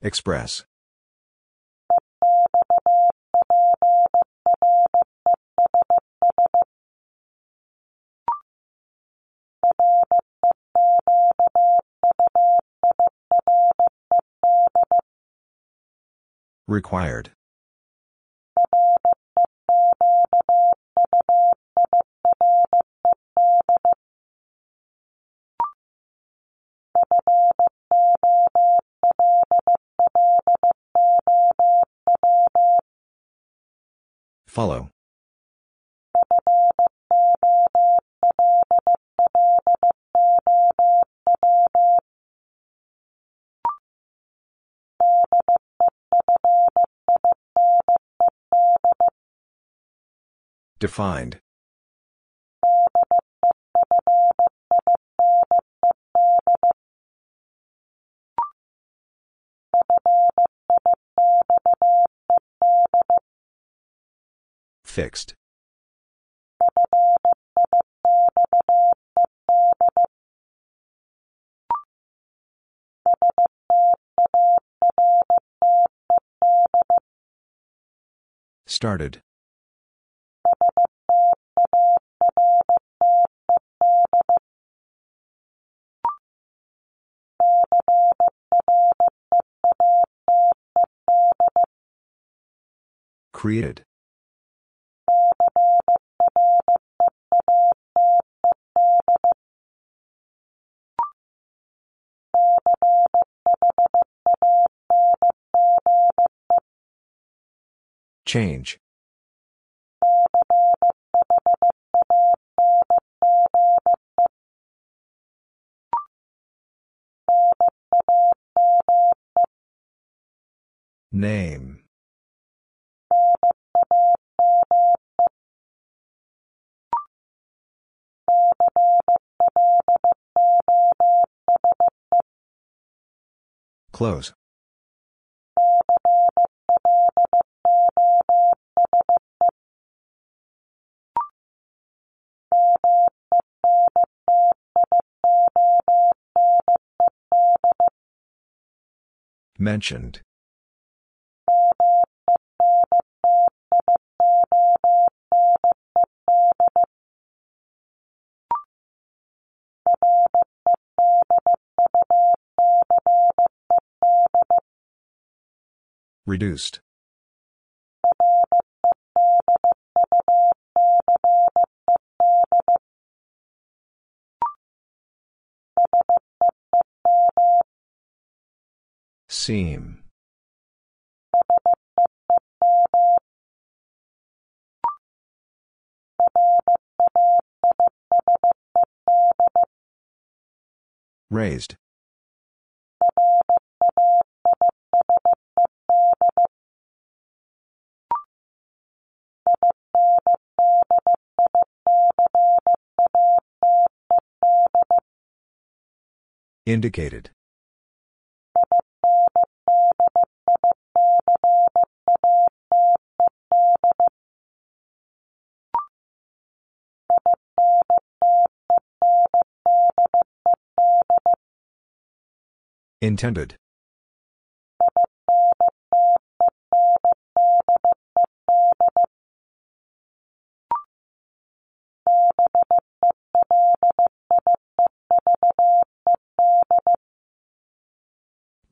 Express. Required. Follow. Defined. Fixed. Started. Created. Change. Name. Close. Mentioned. Reduced. Seem. Raised. Indicated. Intended.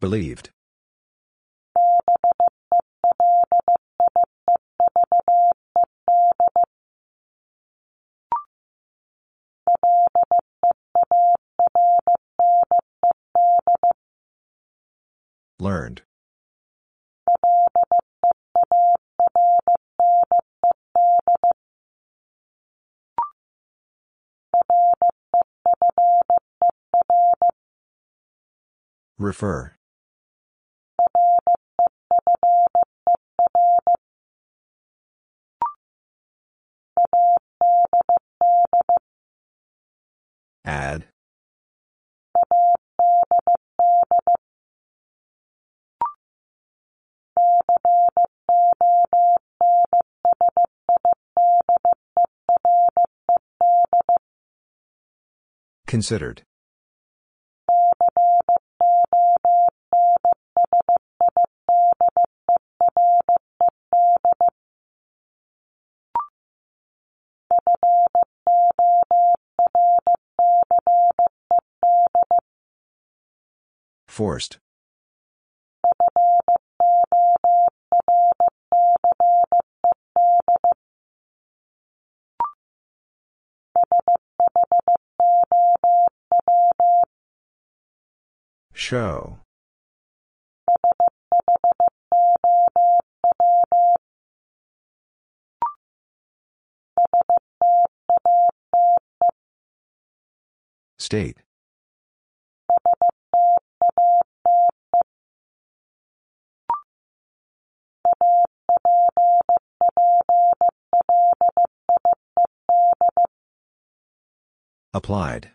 Believed. Learned. Refer. Add. Considered. Forced. Show. State. Applied.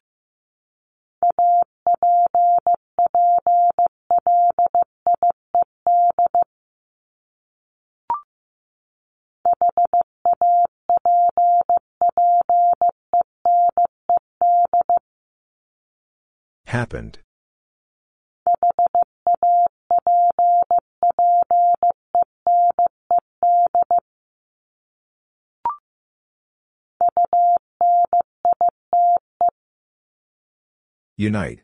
Happened. Unite.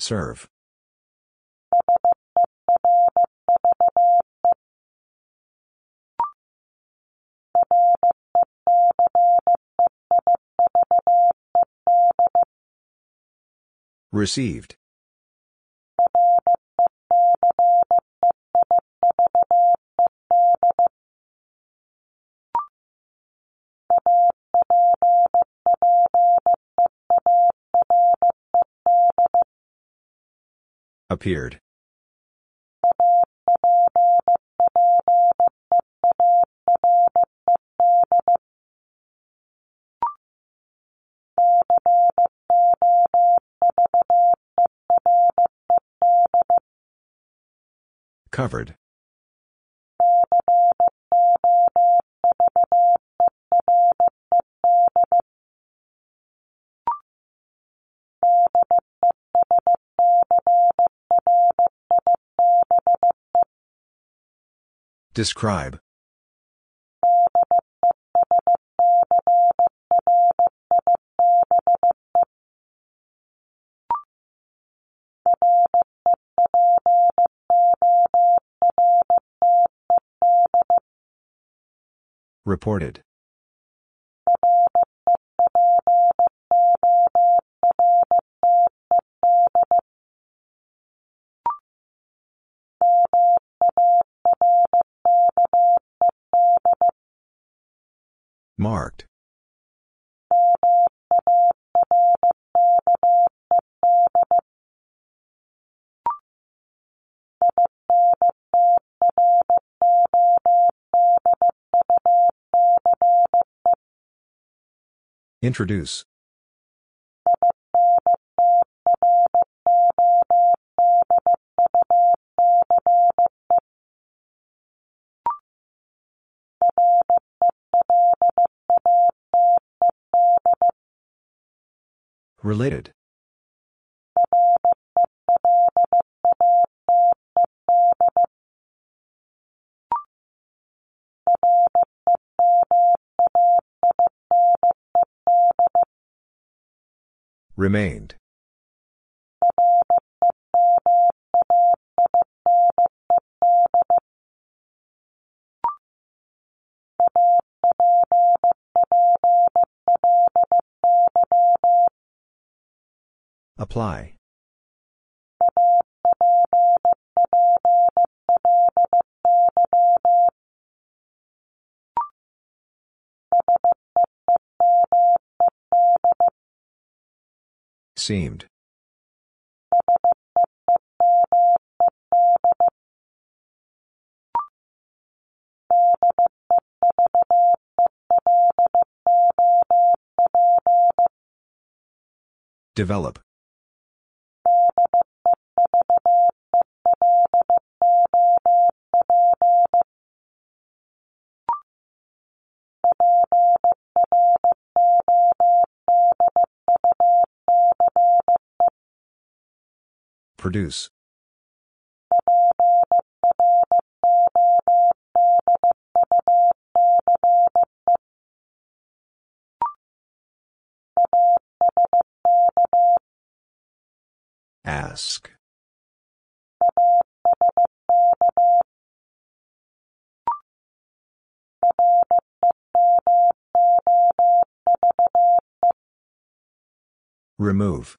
Serve. Received. Appeared. Covered. Describe. Reported. Marked. Introduce. Related. Remained. Apply. Seemed. Develop. Produce. Ask. Remove.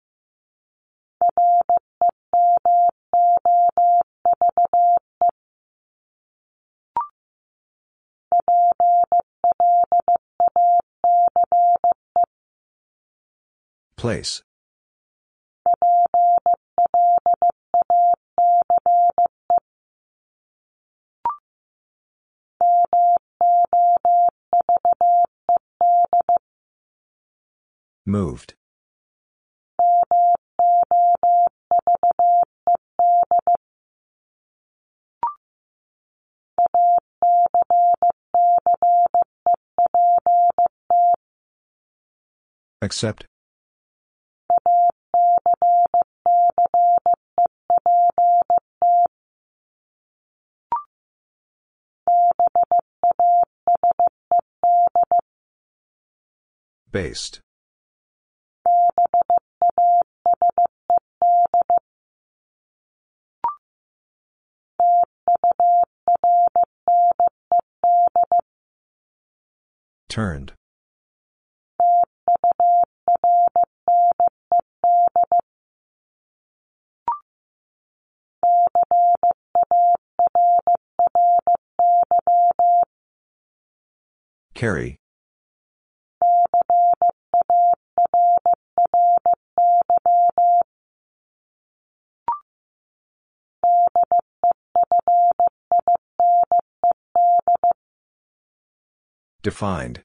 Place. Moved. Accept. Based. Turned. Carry. Defined.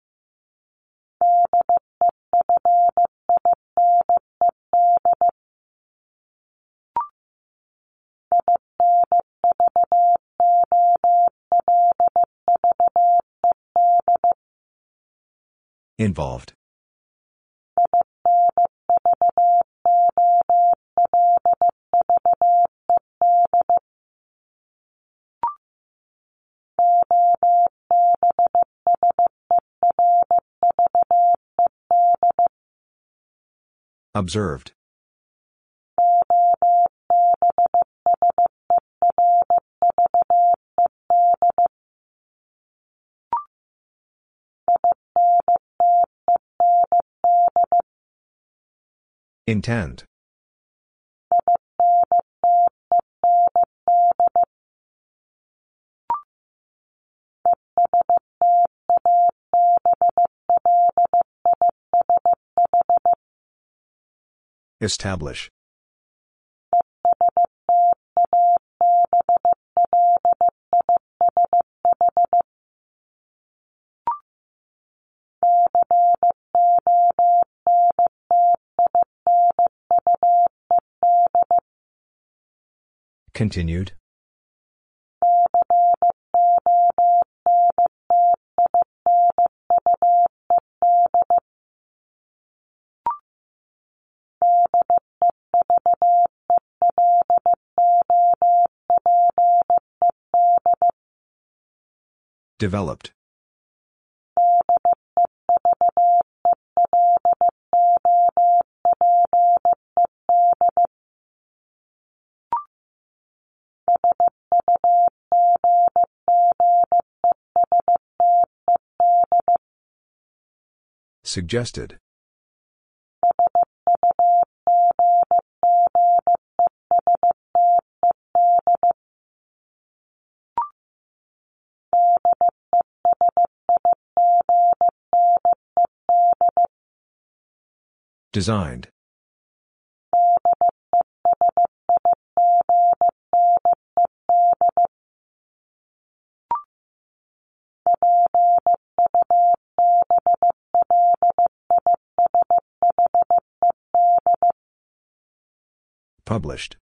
Involved. Observed. Intend. Establish. Continued Developed. Suggested. Designed. Published.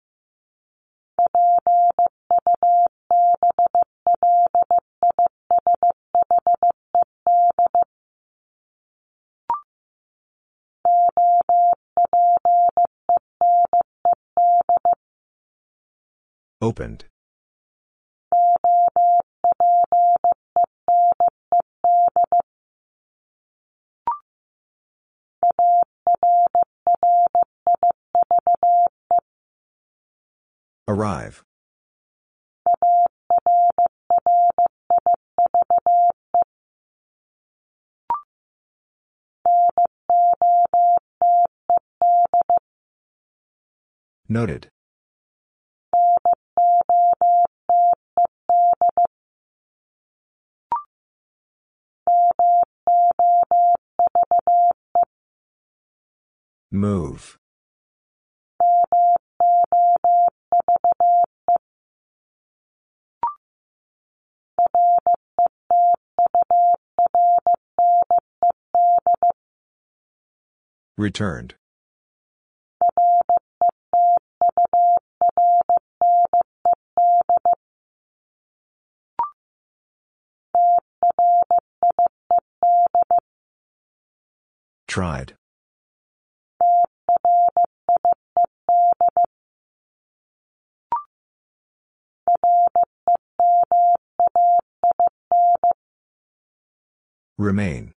Opened. Arrive. Noted. Move. Returned. Tried. Remain.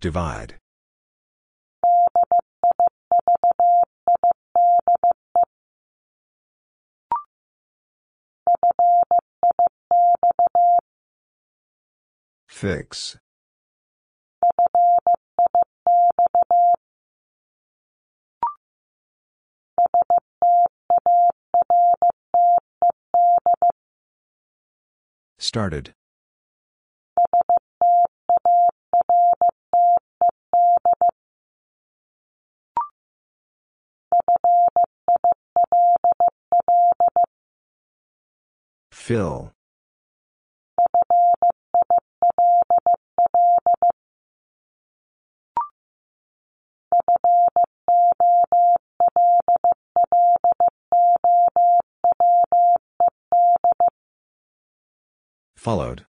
Divide. Fix. Started. Fill. Followed.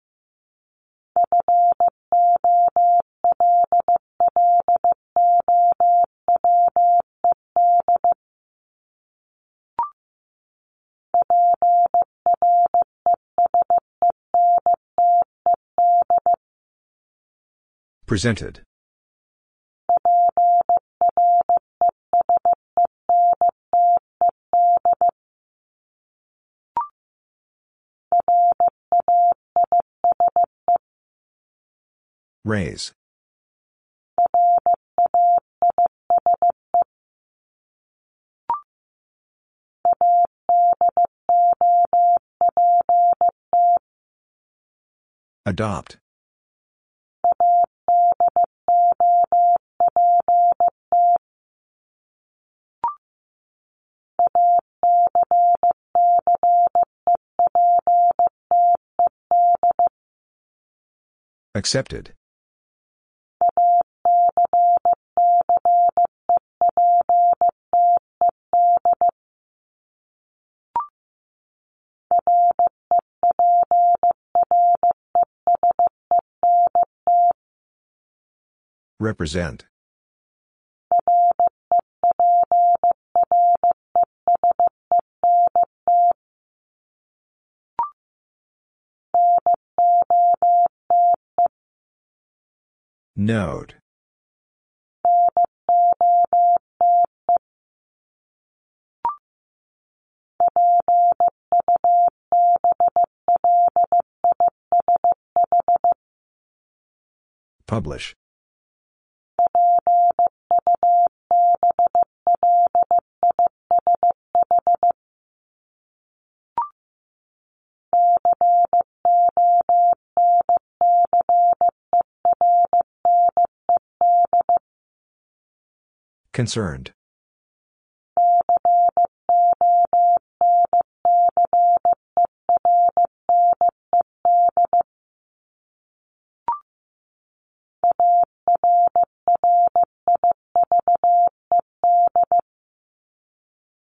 Presented. Raise. Adopt. Accepted. Represent. Note. Publish. Concerned.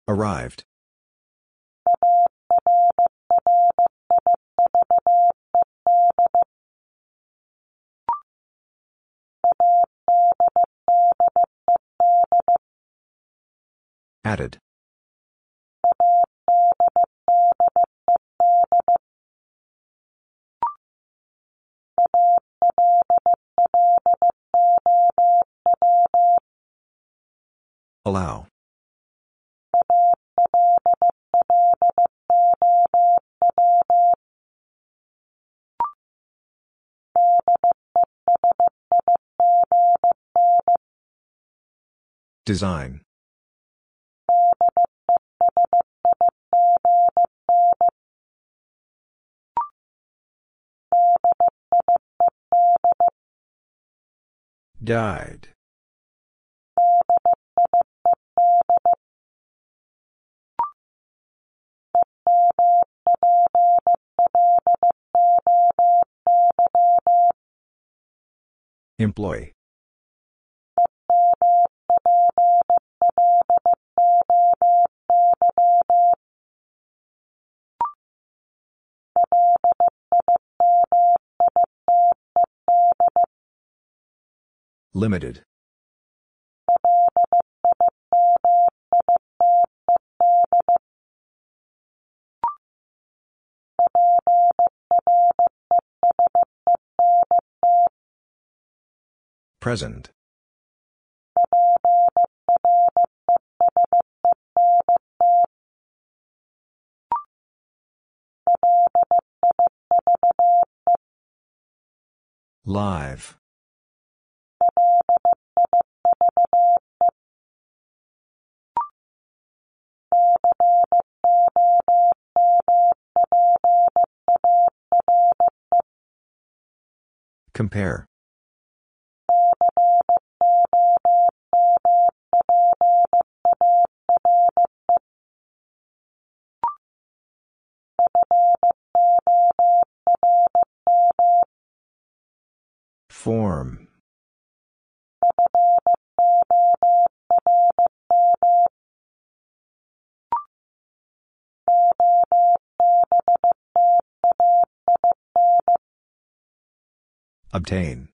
Arrived. Added. Allow. Design. Died. Employee. Limited. Present. Live. Compare. Form. Obtain.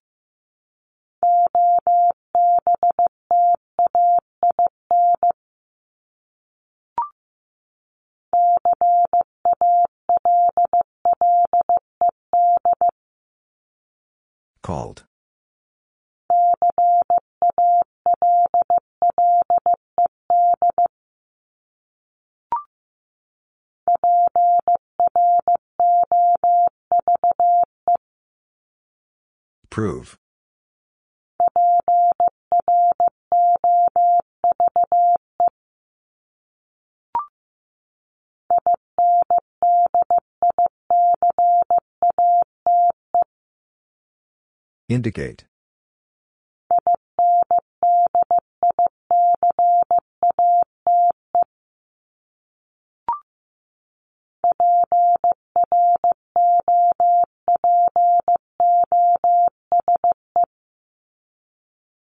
Called. Prove. Indicate.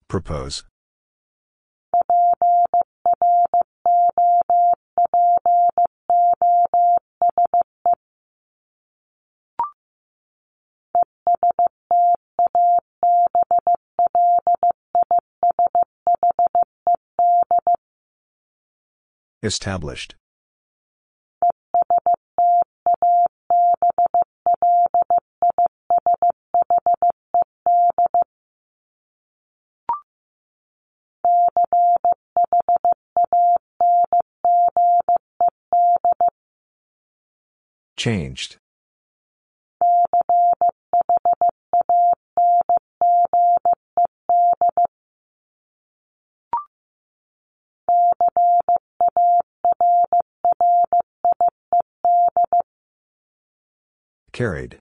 Propose. Established. Changed. Carried.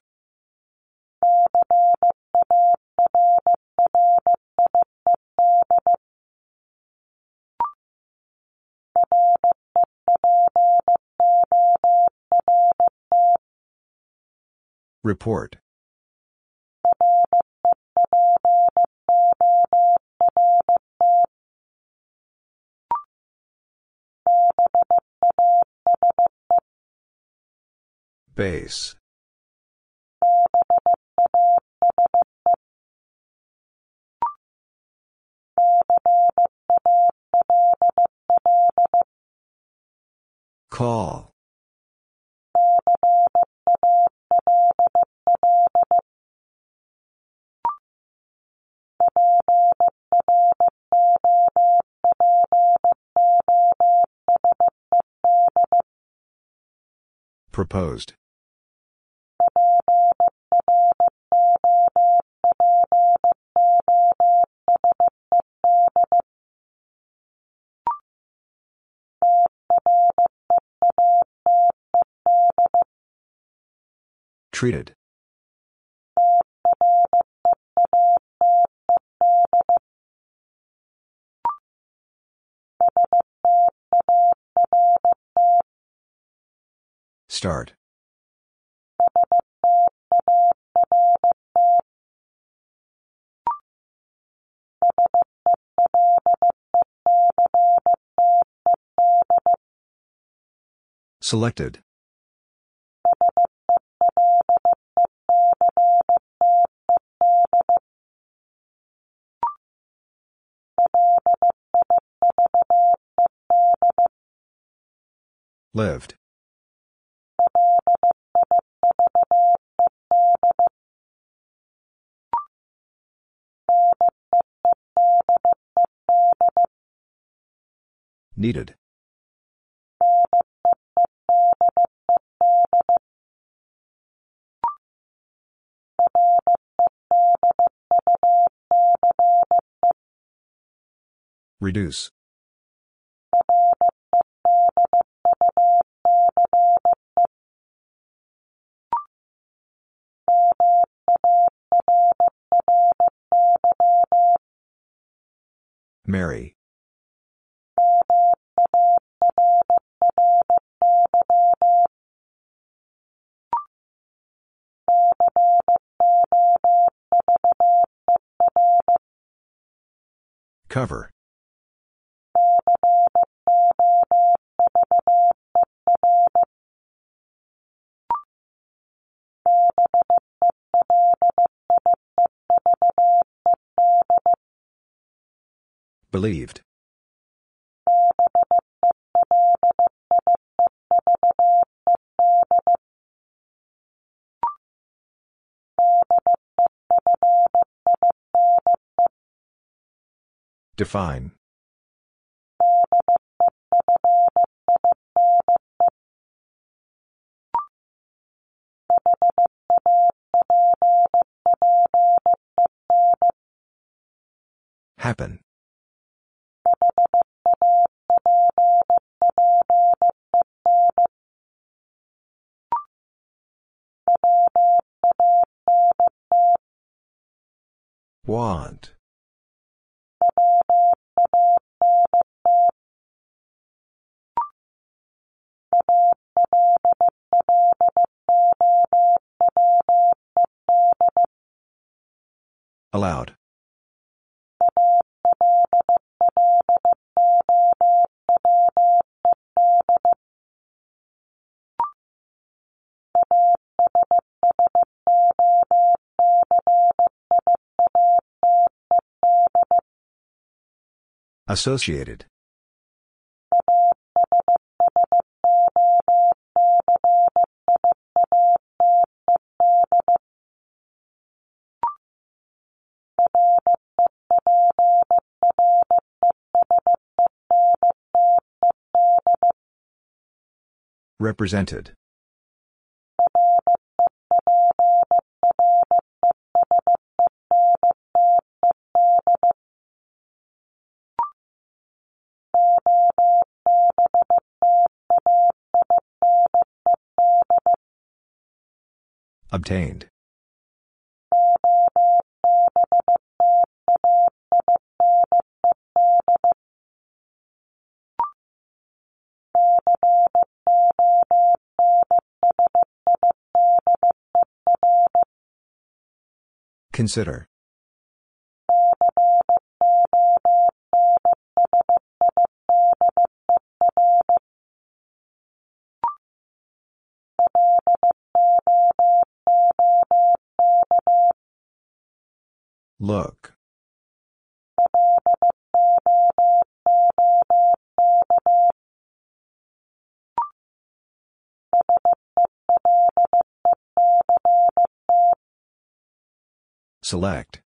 Report. Base. Call. Proposed. Treated. Start. Selected. Lived. Needed. Reduce. Marry. Cover. Believed. Define. Happen. Want. Allowed. Associated. Represented. Obtained. Consider. Look. Select.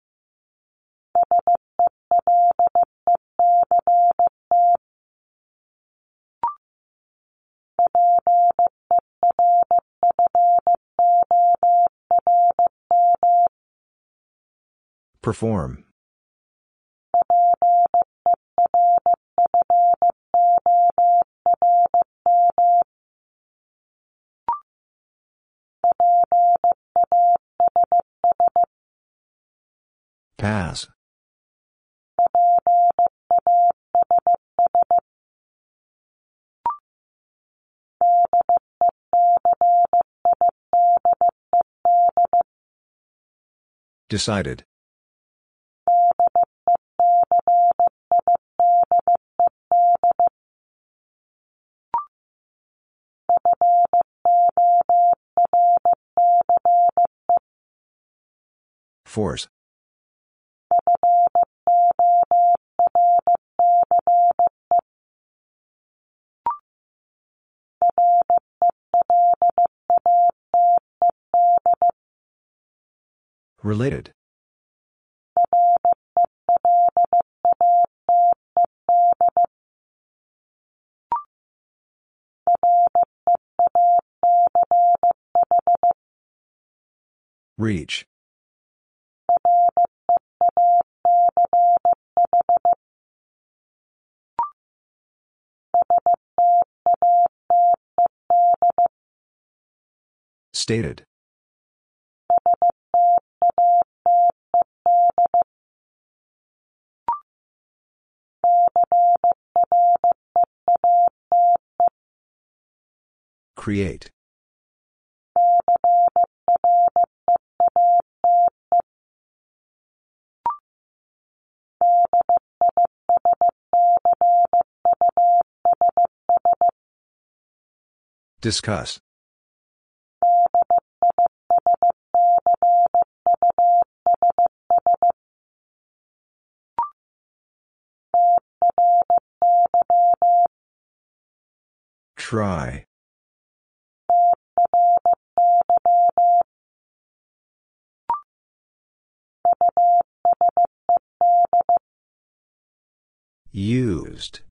Perform. Pass. Decided. Force. Related. Reach. Stated. Create. Discuss. Try. Used.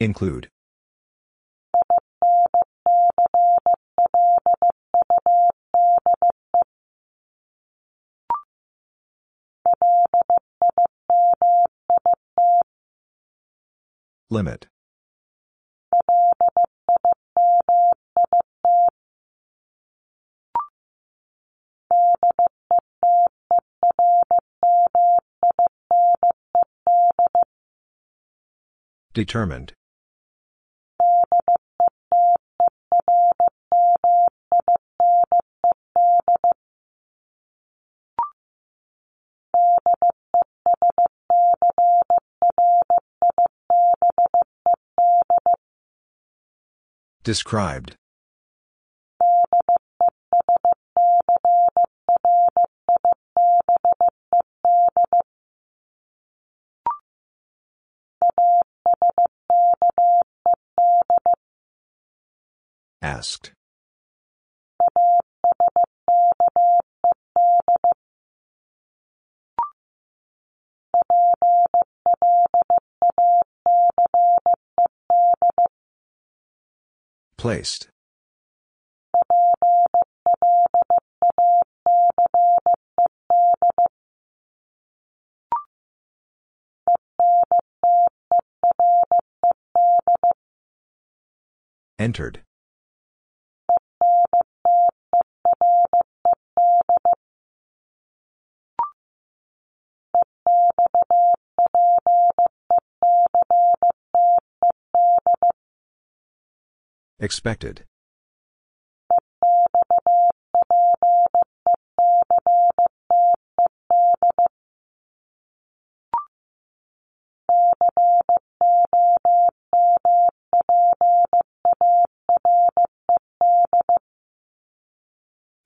Include. Limit. Determined. Described. Asked. Placed. Entered. Expected.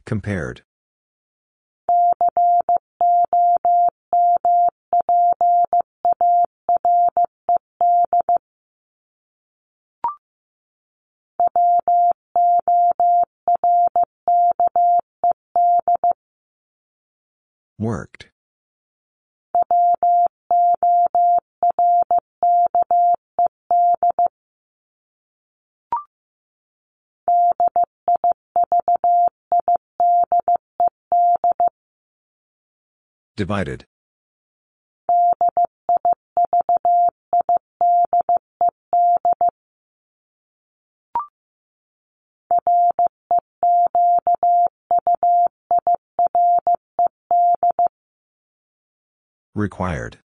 Compared. Divided. Required.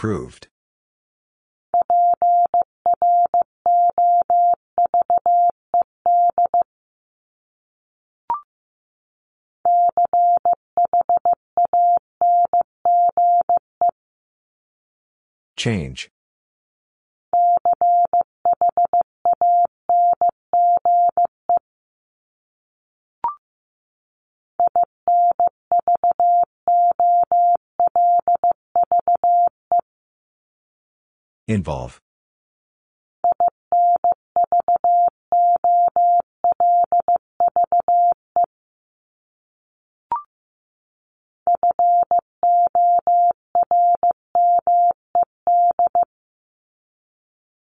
Proved. Change. Involve.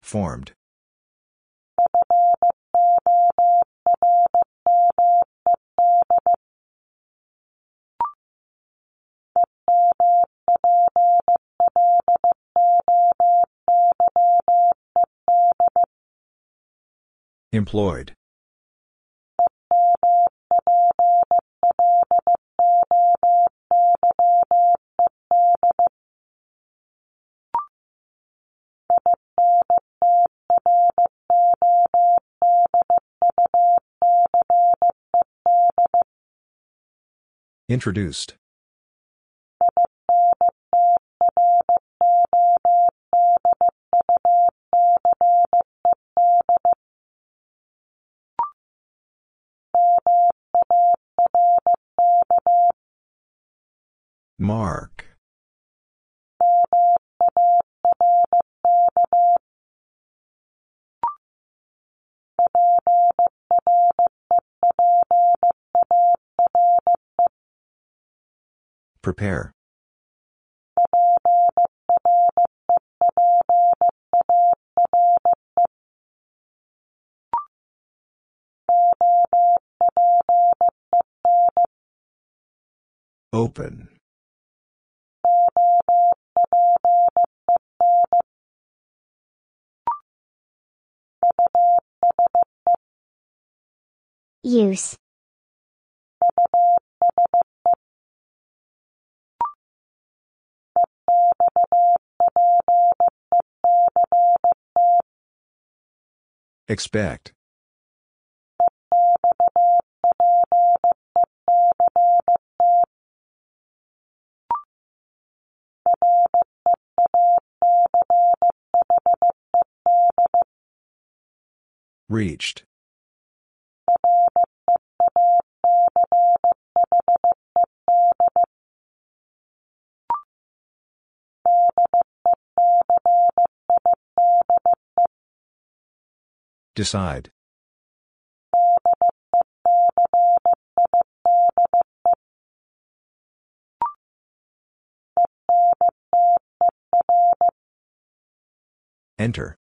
Formed. Employed. Introduced. Mark. Prepare. Open. Use. Expect. Reached. Decide. Enter.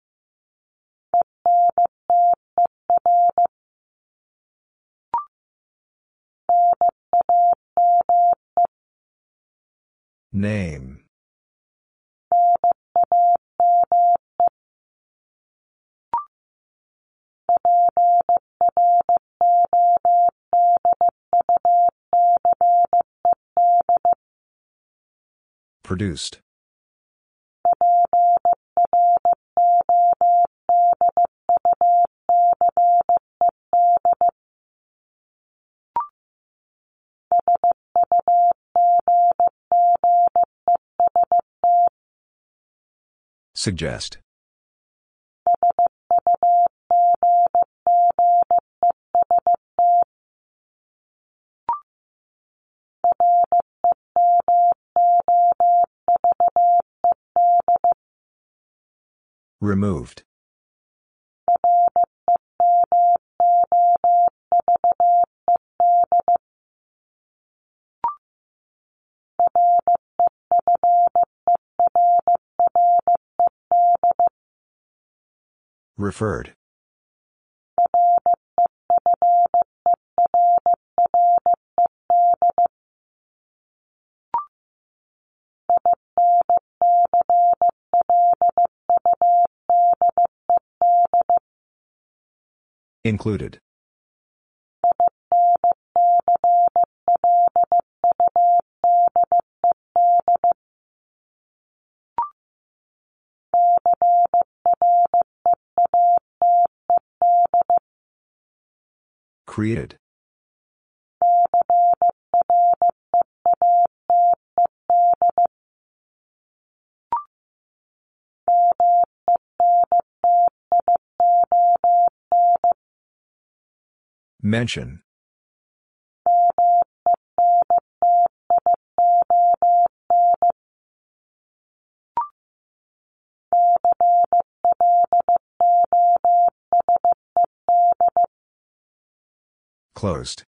Name. Produced. Suggest. Removed. Referred. Included. Created. Mention. Closed.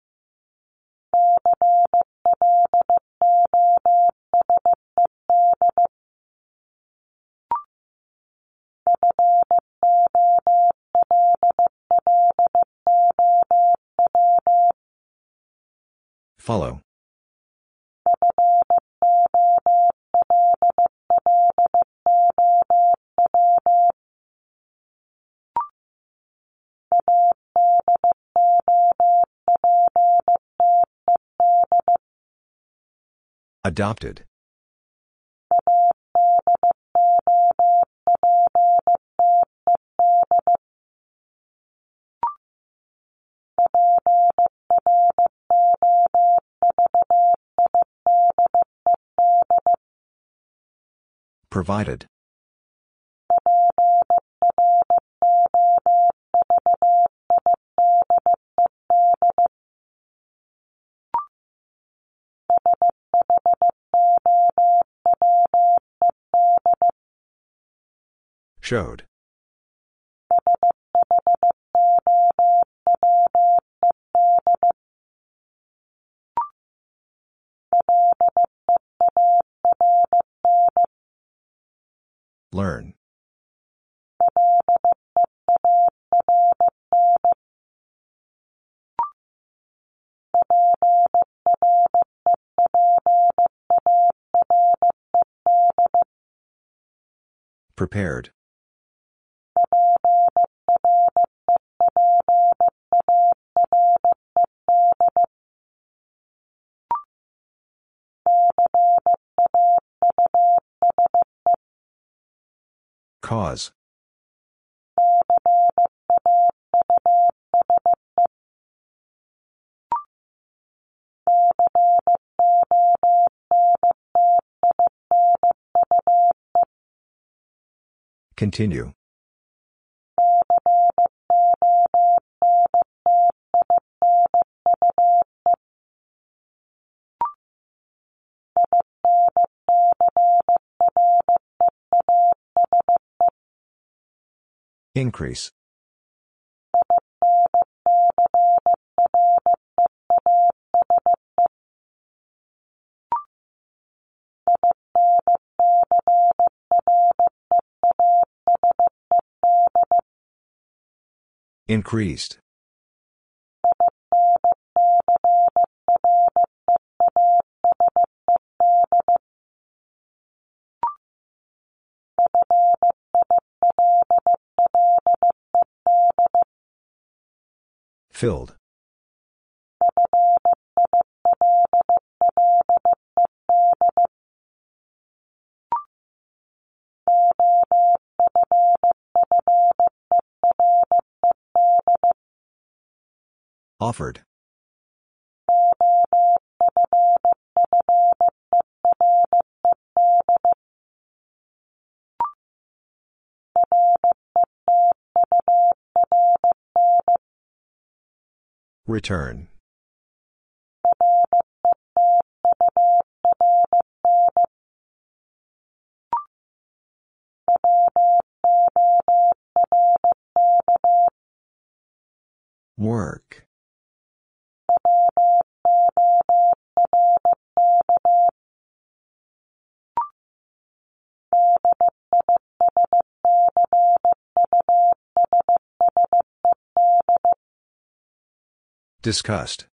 Follow. Adopted. Provided. Showed. Prepared. Cause. Continue. Increase. Increased. Filled. Offered. Return. Work. Discussed.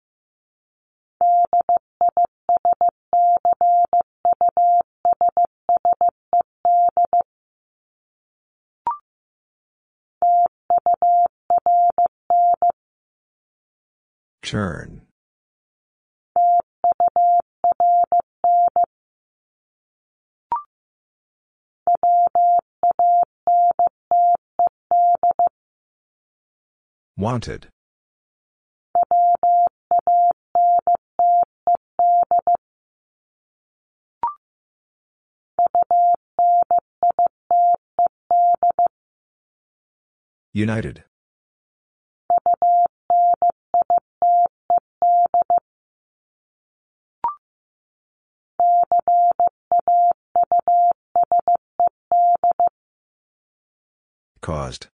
Turn. Wanted. United. Caused.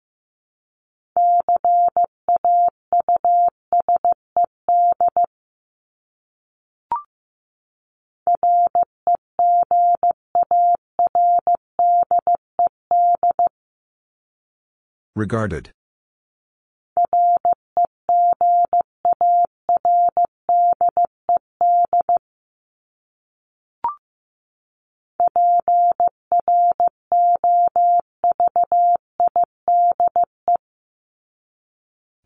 Regarded.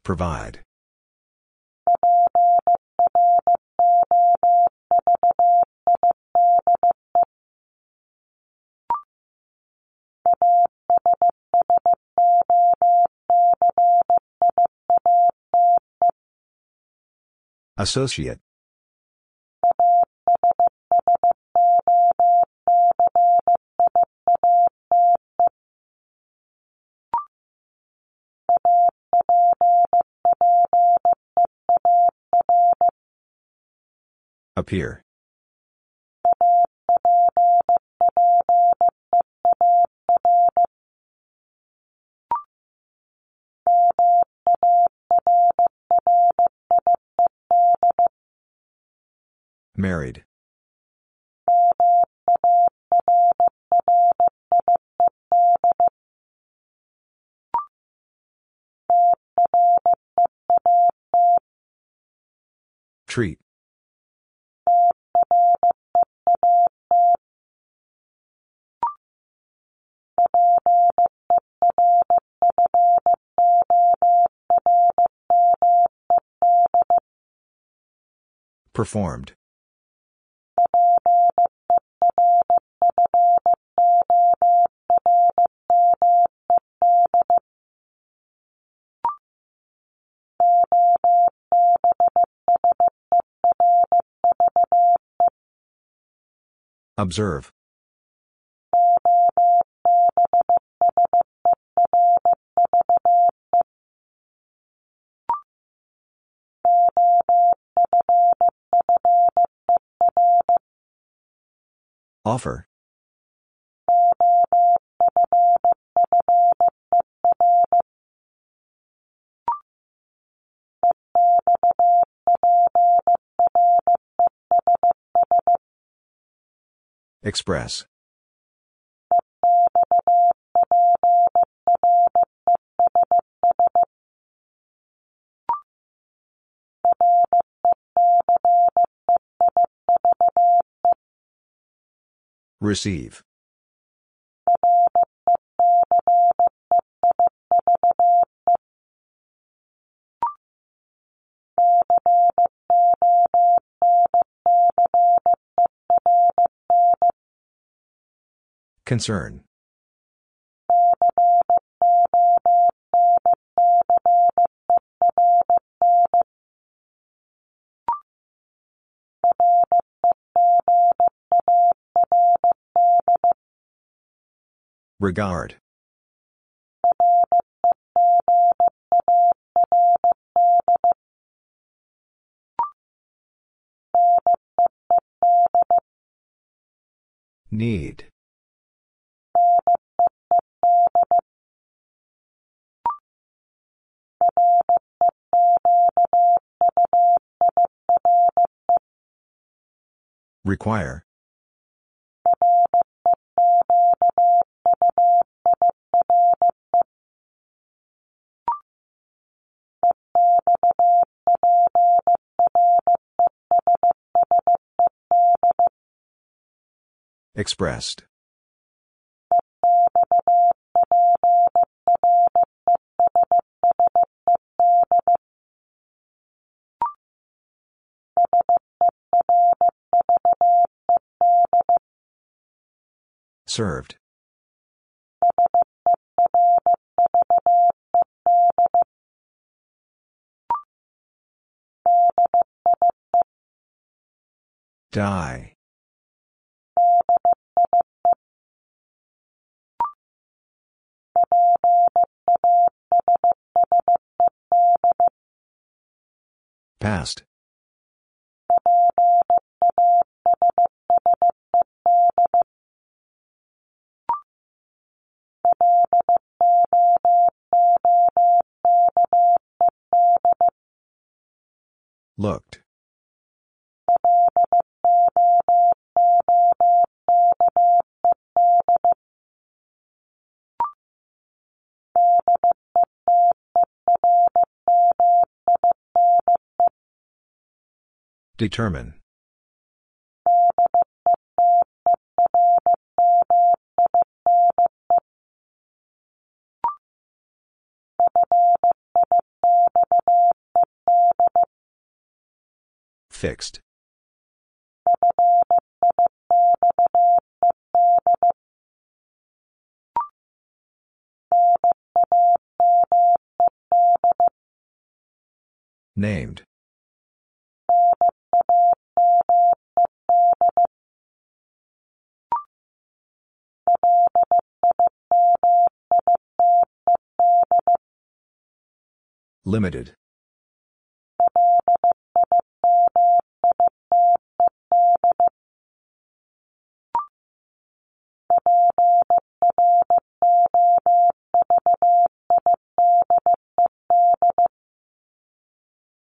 Provide. Associate. Appear. Married. Treat. Performed. Observe. Offer. Express. Receive. Concern. Regard. Need. Require. Expressed. Served. Die. Passed. Looked. Determine. Fixed. Named. Limited.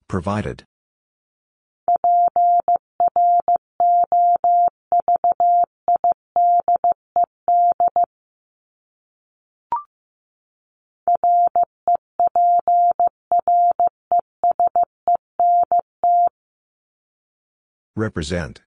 Provided. Represent.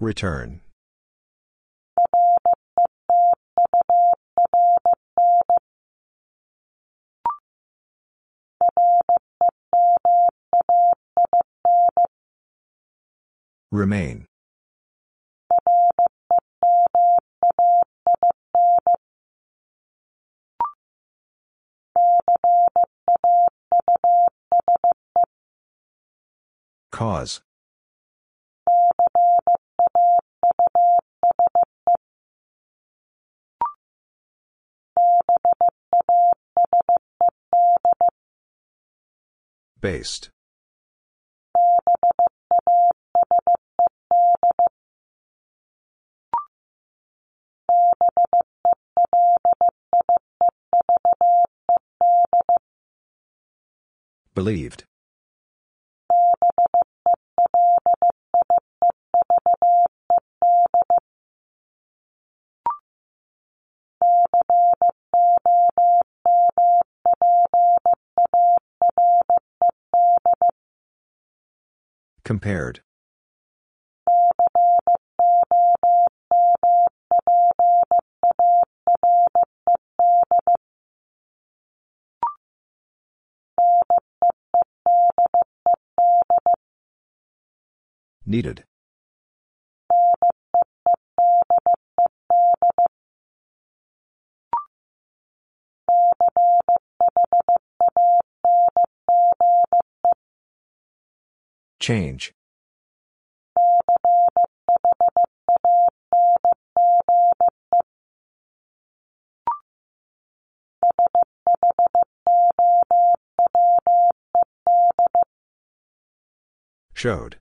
Return. Remain. Cause. Based. Believed. Compared. Needed. Change. Showed.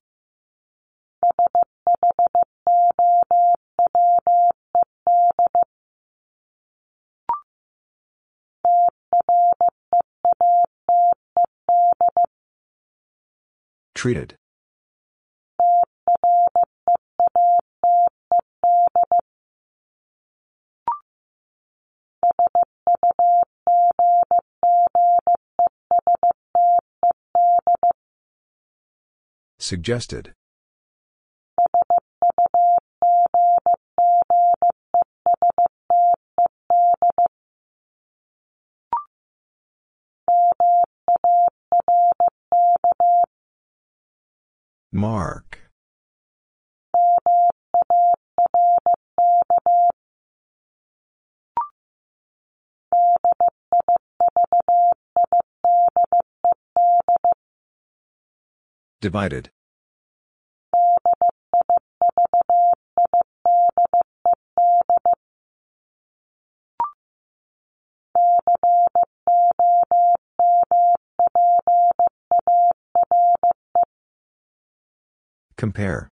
Treated. Suggested. Mark. Divided. Compare.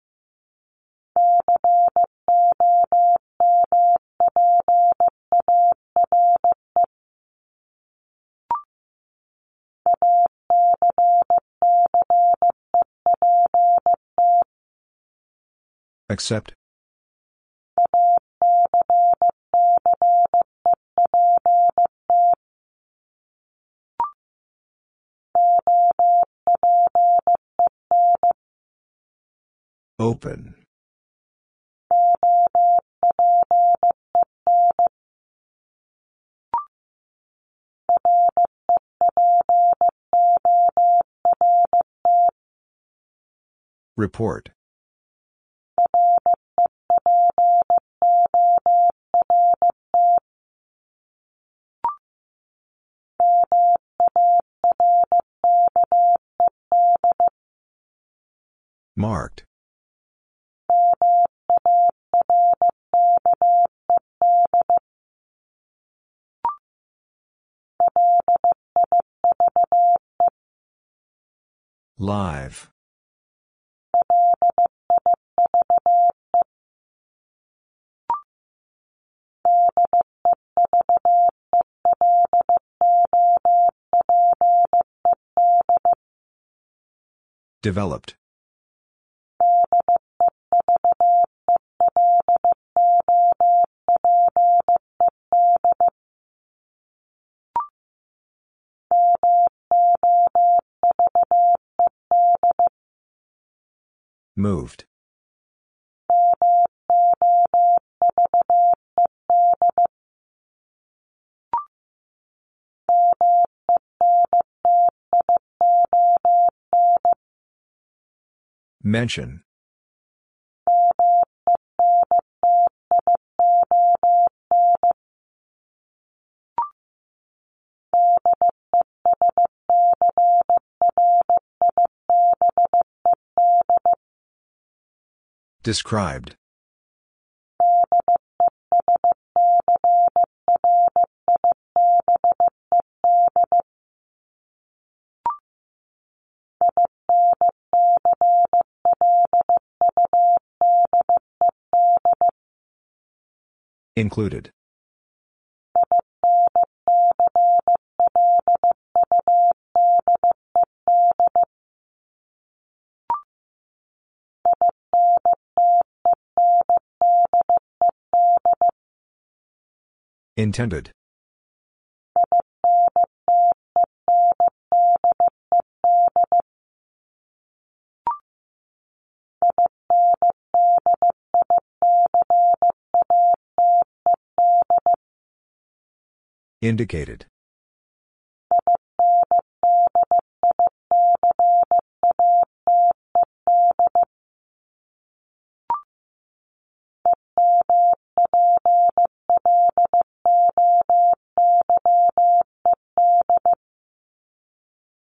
Accept. Open. Report. Marked. Live. Developed. Moved. Mention. Described. Included. Intended. Indicated.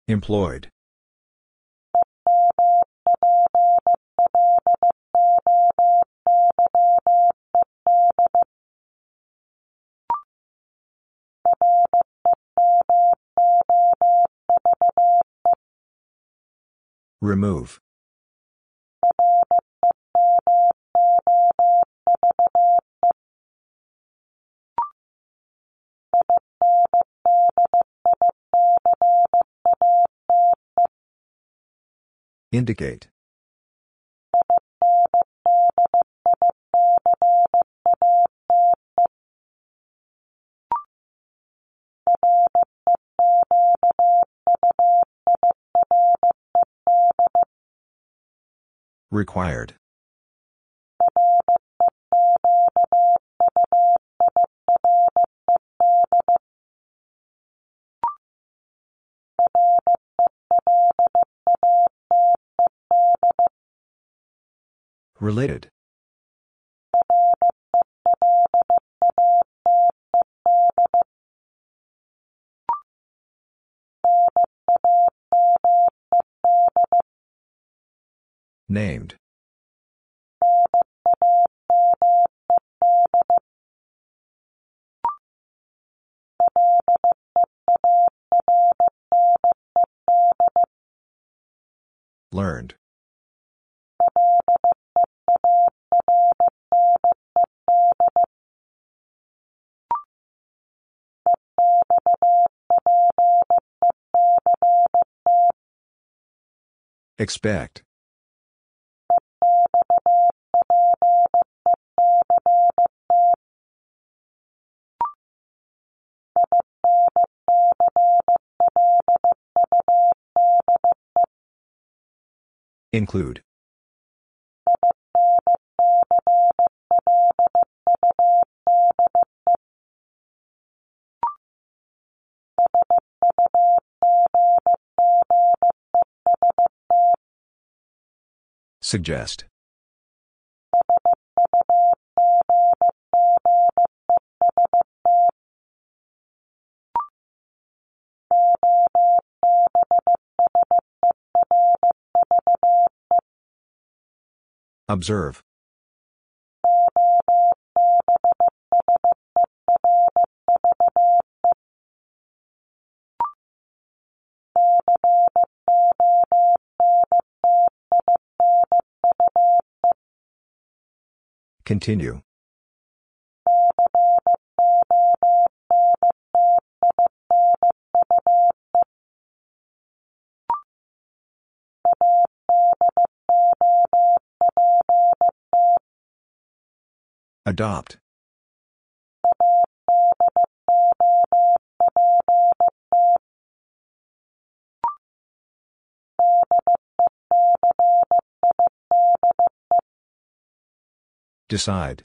Employed. Remove. Indicate. Required. Related. Named. Learned. Expect. Include. Suggest. Observe. Continue. Adopt. Decide.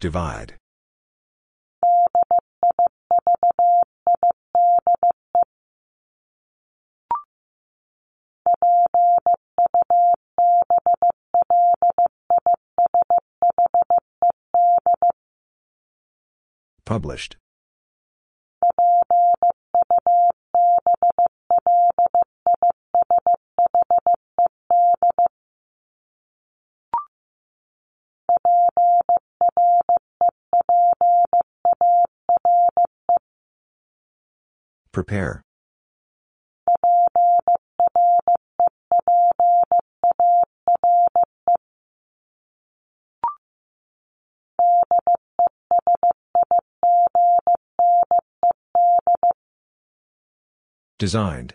Divide. Published. Prepare. Designed.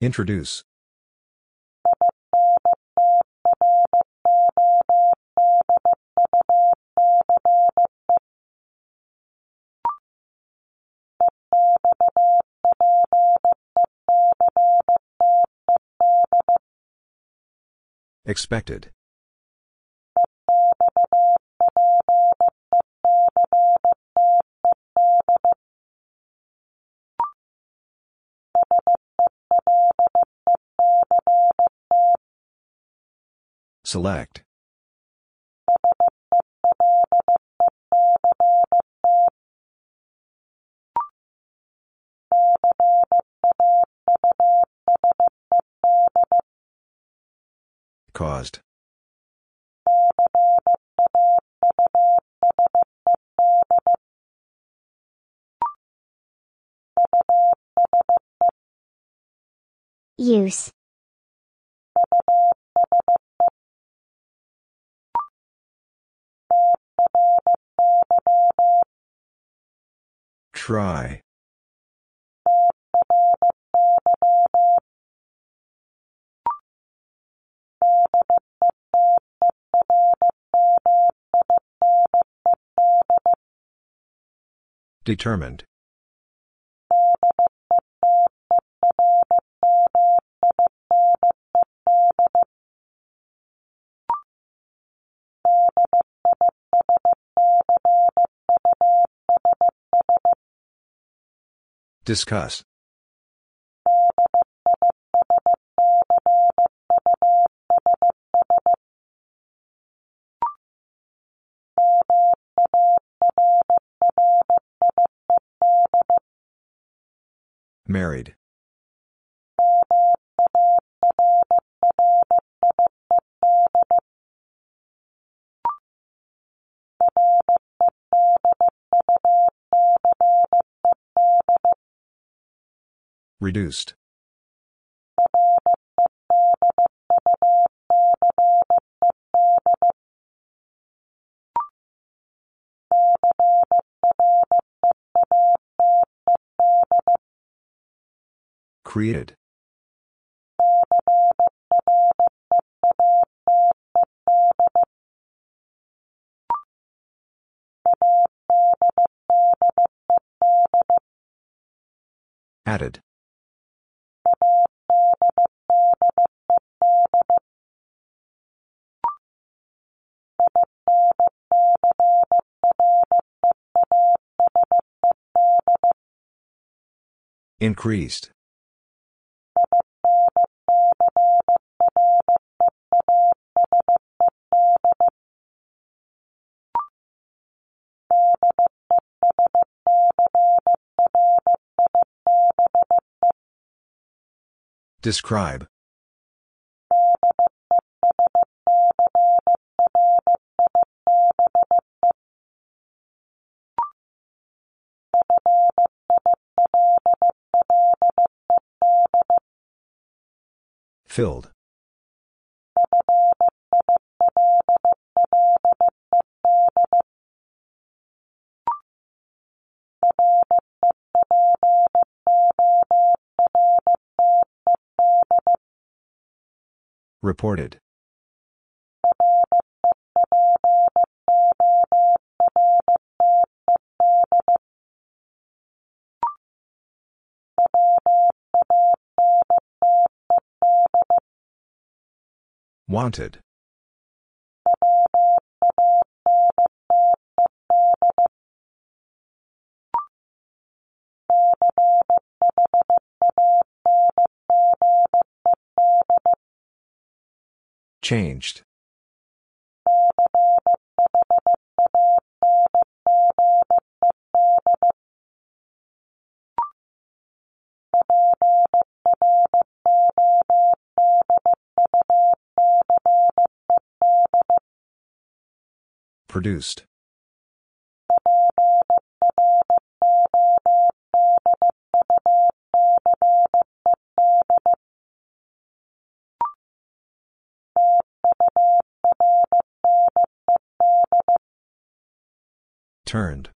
Introduce. Expected. Select. Caused. Use. Try. Determined. Discuss. Married. Reduced. Created. Added. Increased. Describe. Filled. Reported. Wanted. Changed. Produced. Turned.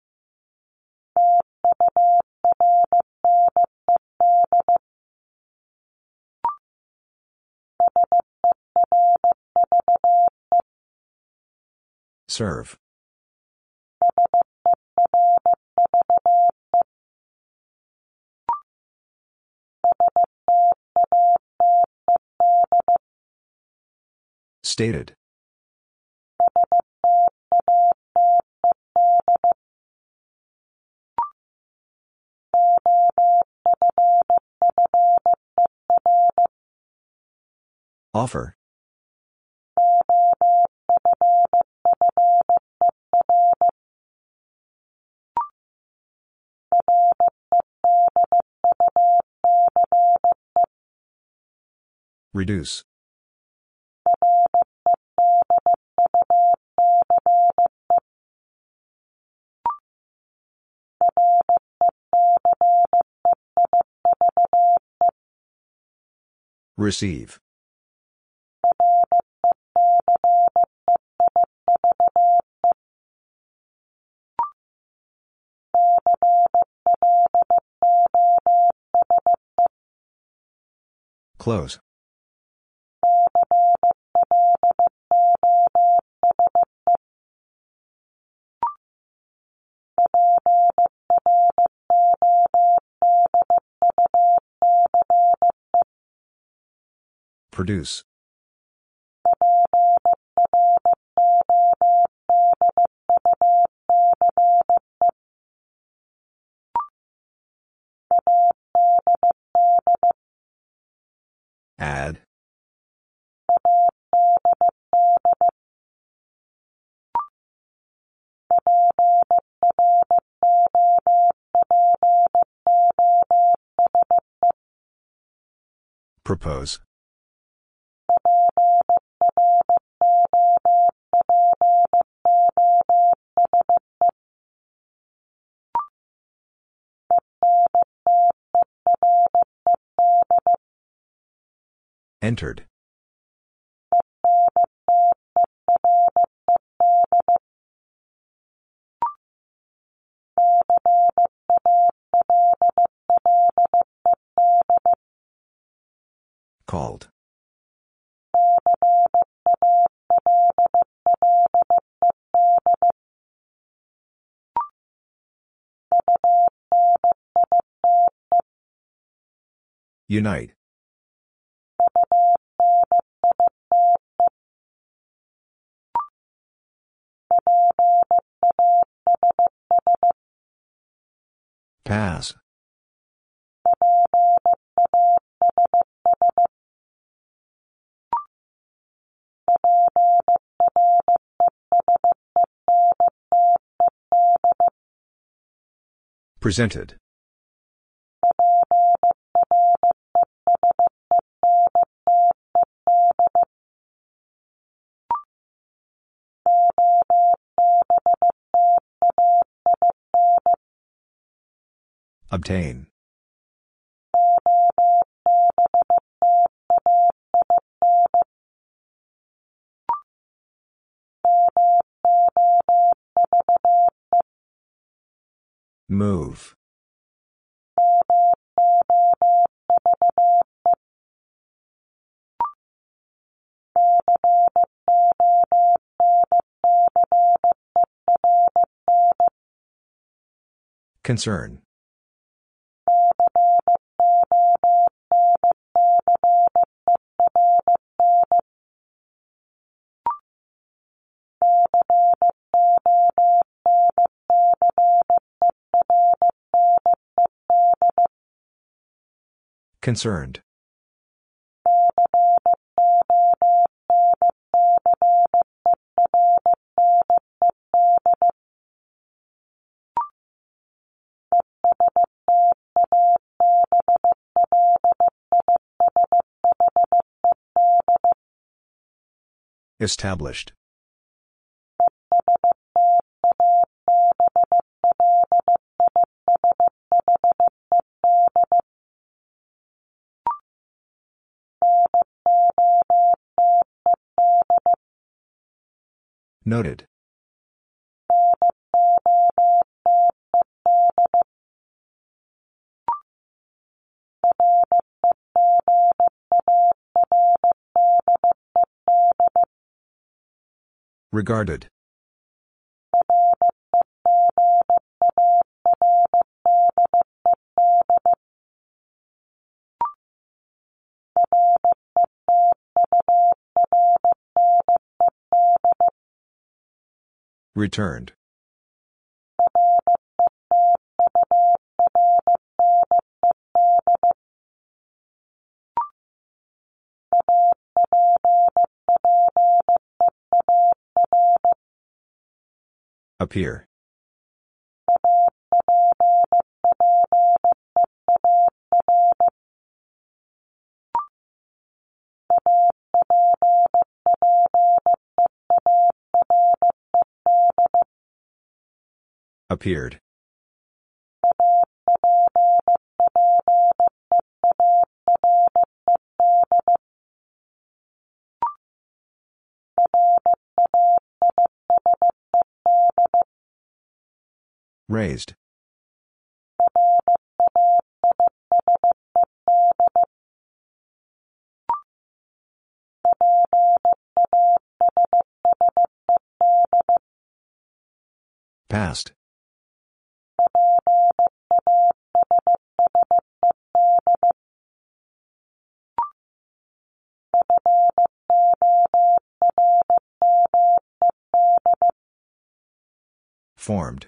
Serve. Stated. Offer. Reduce. Receive. Close. Produce. Add. Propose. Entered. Called. Unite. Pass. Presented. Obtain. Move. Concern. Concerned. Established. Noted. Regarded. Returned. Appear. Appeared. Raised. Passed. Formed.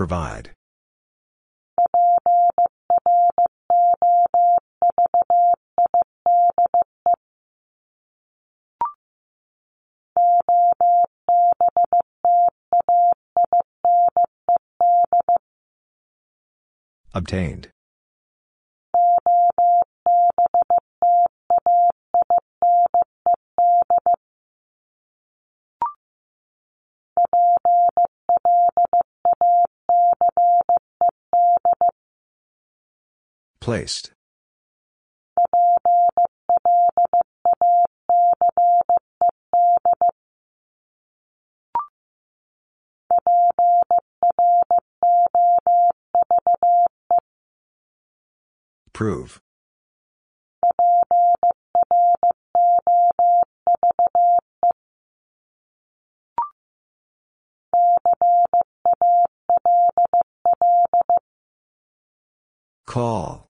Provide. Obtained. Placed. Prove. Call.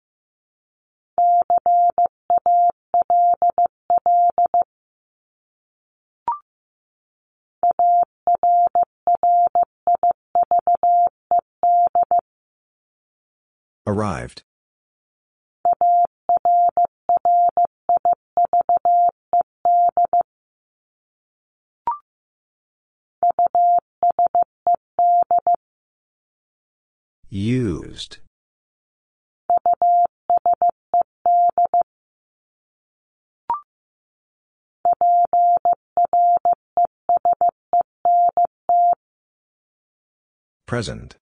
Arrived. Used. Present.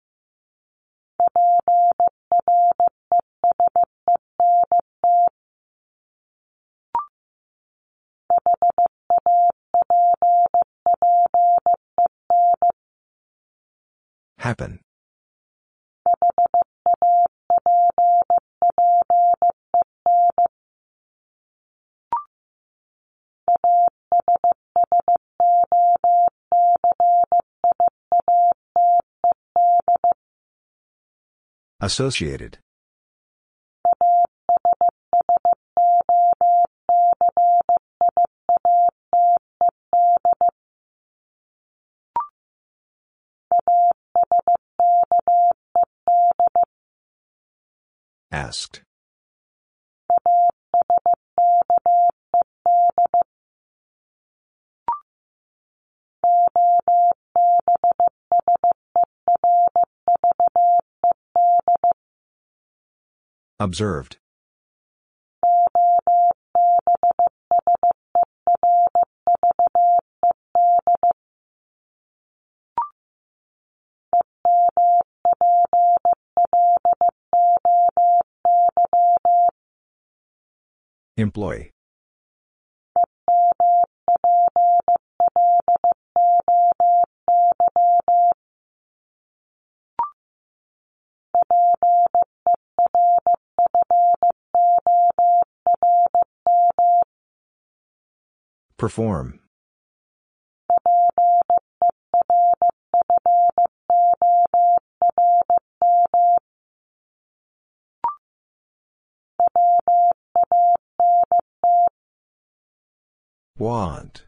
Happen. Associated. Asked. Observed. Employee. Perform. Want.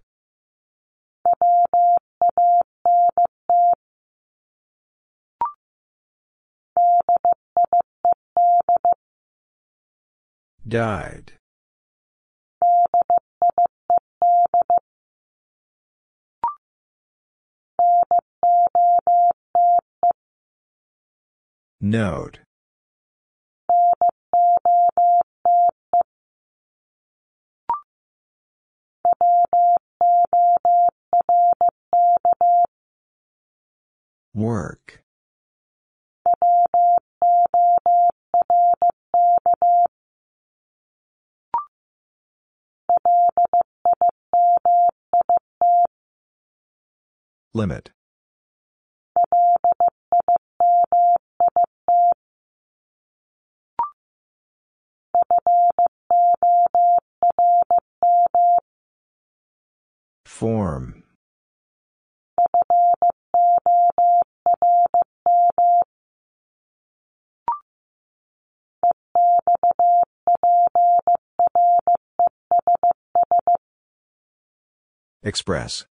Died. Note. Work. Limit. Form. Express.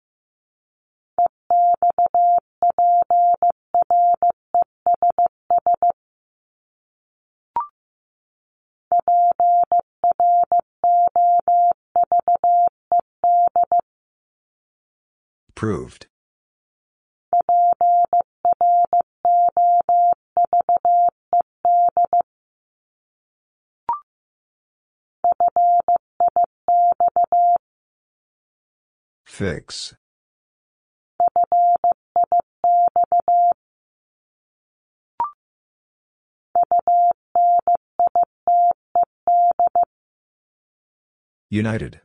Proved. Fix. United.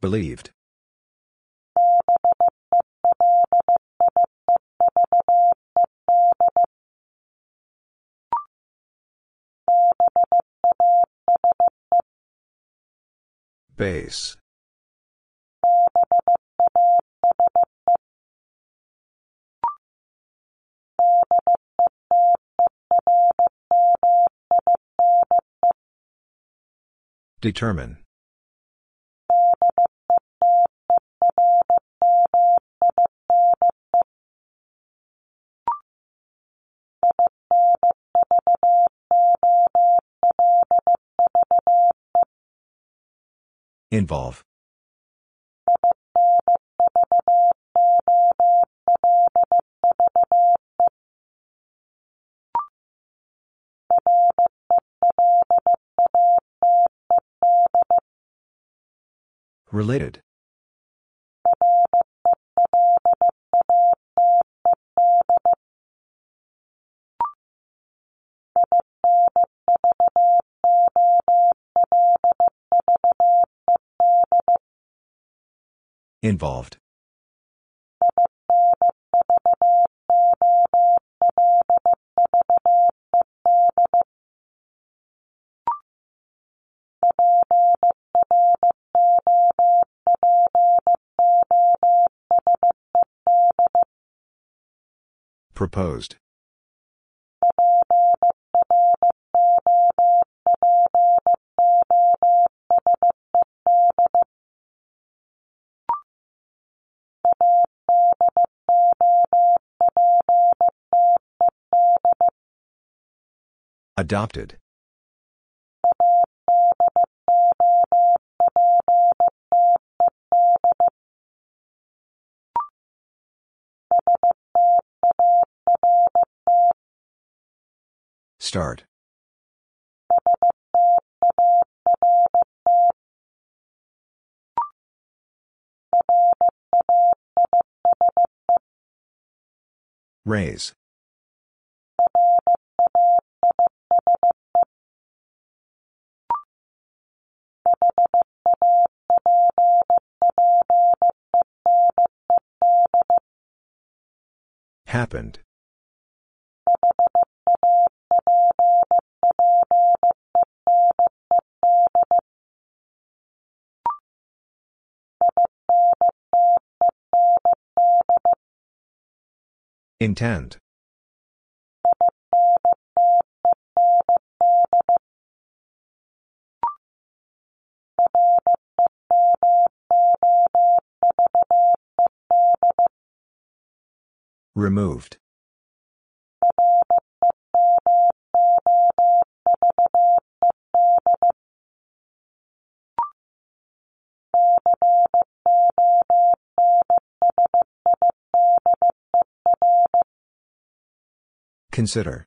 Believed. Base. Determine. Involve. Related. Involved. Proposed. Adopted. Start. Raise. Happened. Intend. Removed. Consider.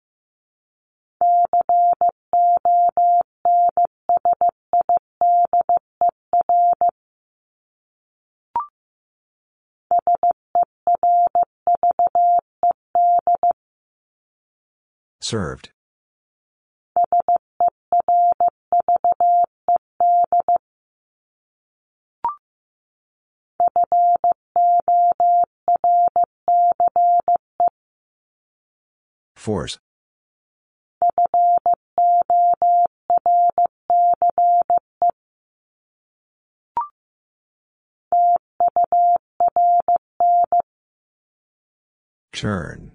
Served. Force. Turn.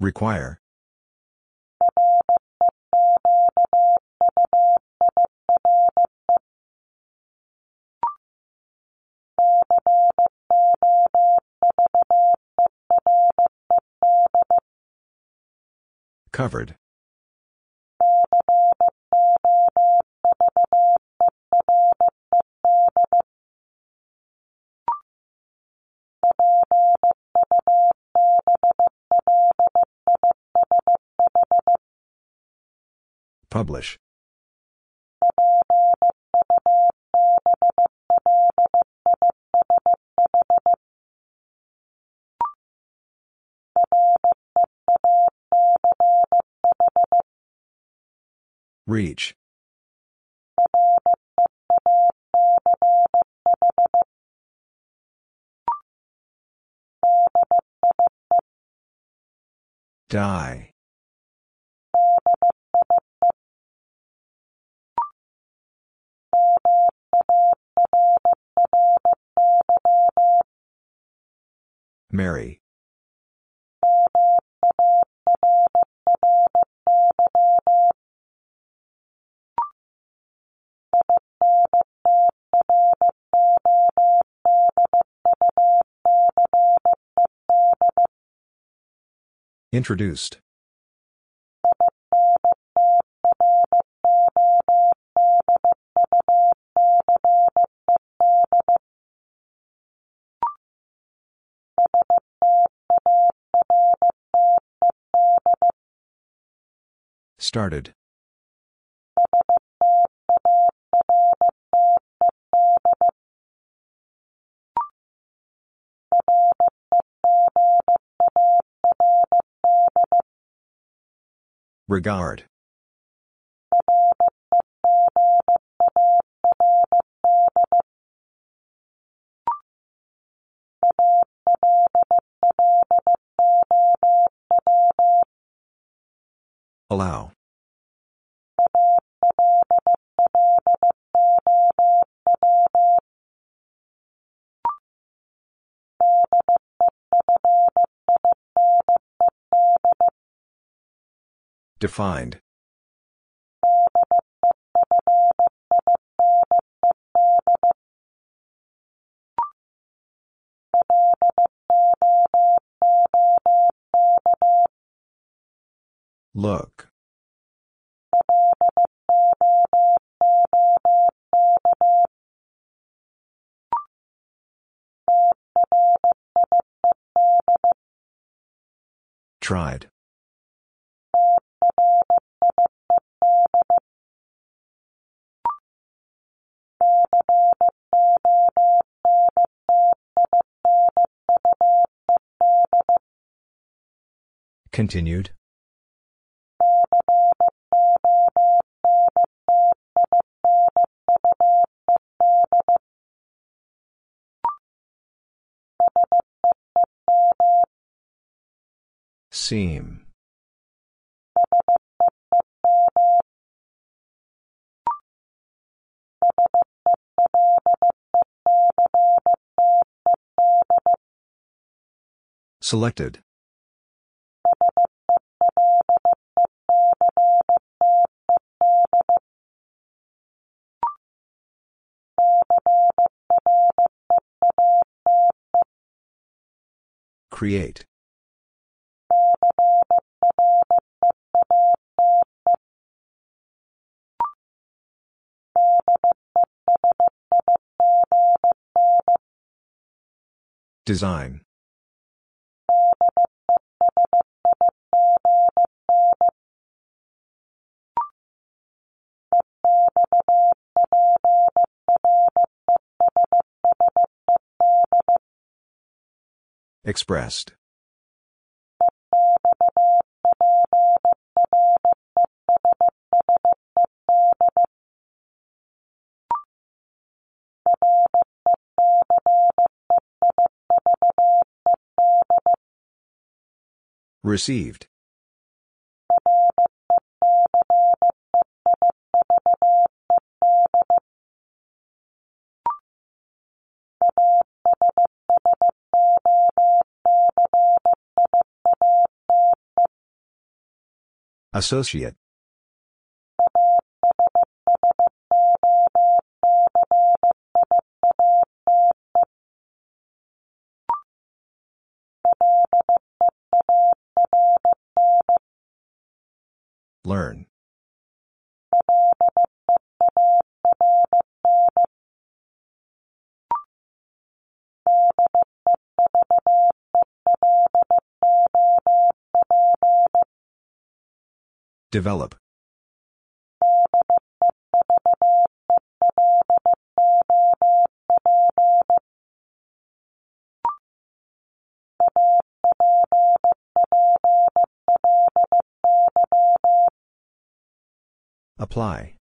Require. Covered. Publish. Reach. Die. Marry. Introduced. Started. Regard. Allow. Defined. Look. Tried. Continued. Seem. Selected. Create. Design. Expressed. Received. Associate. Learn. Develop. Apply.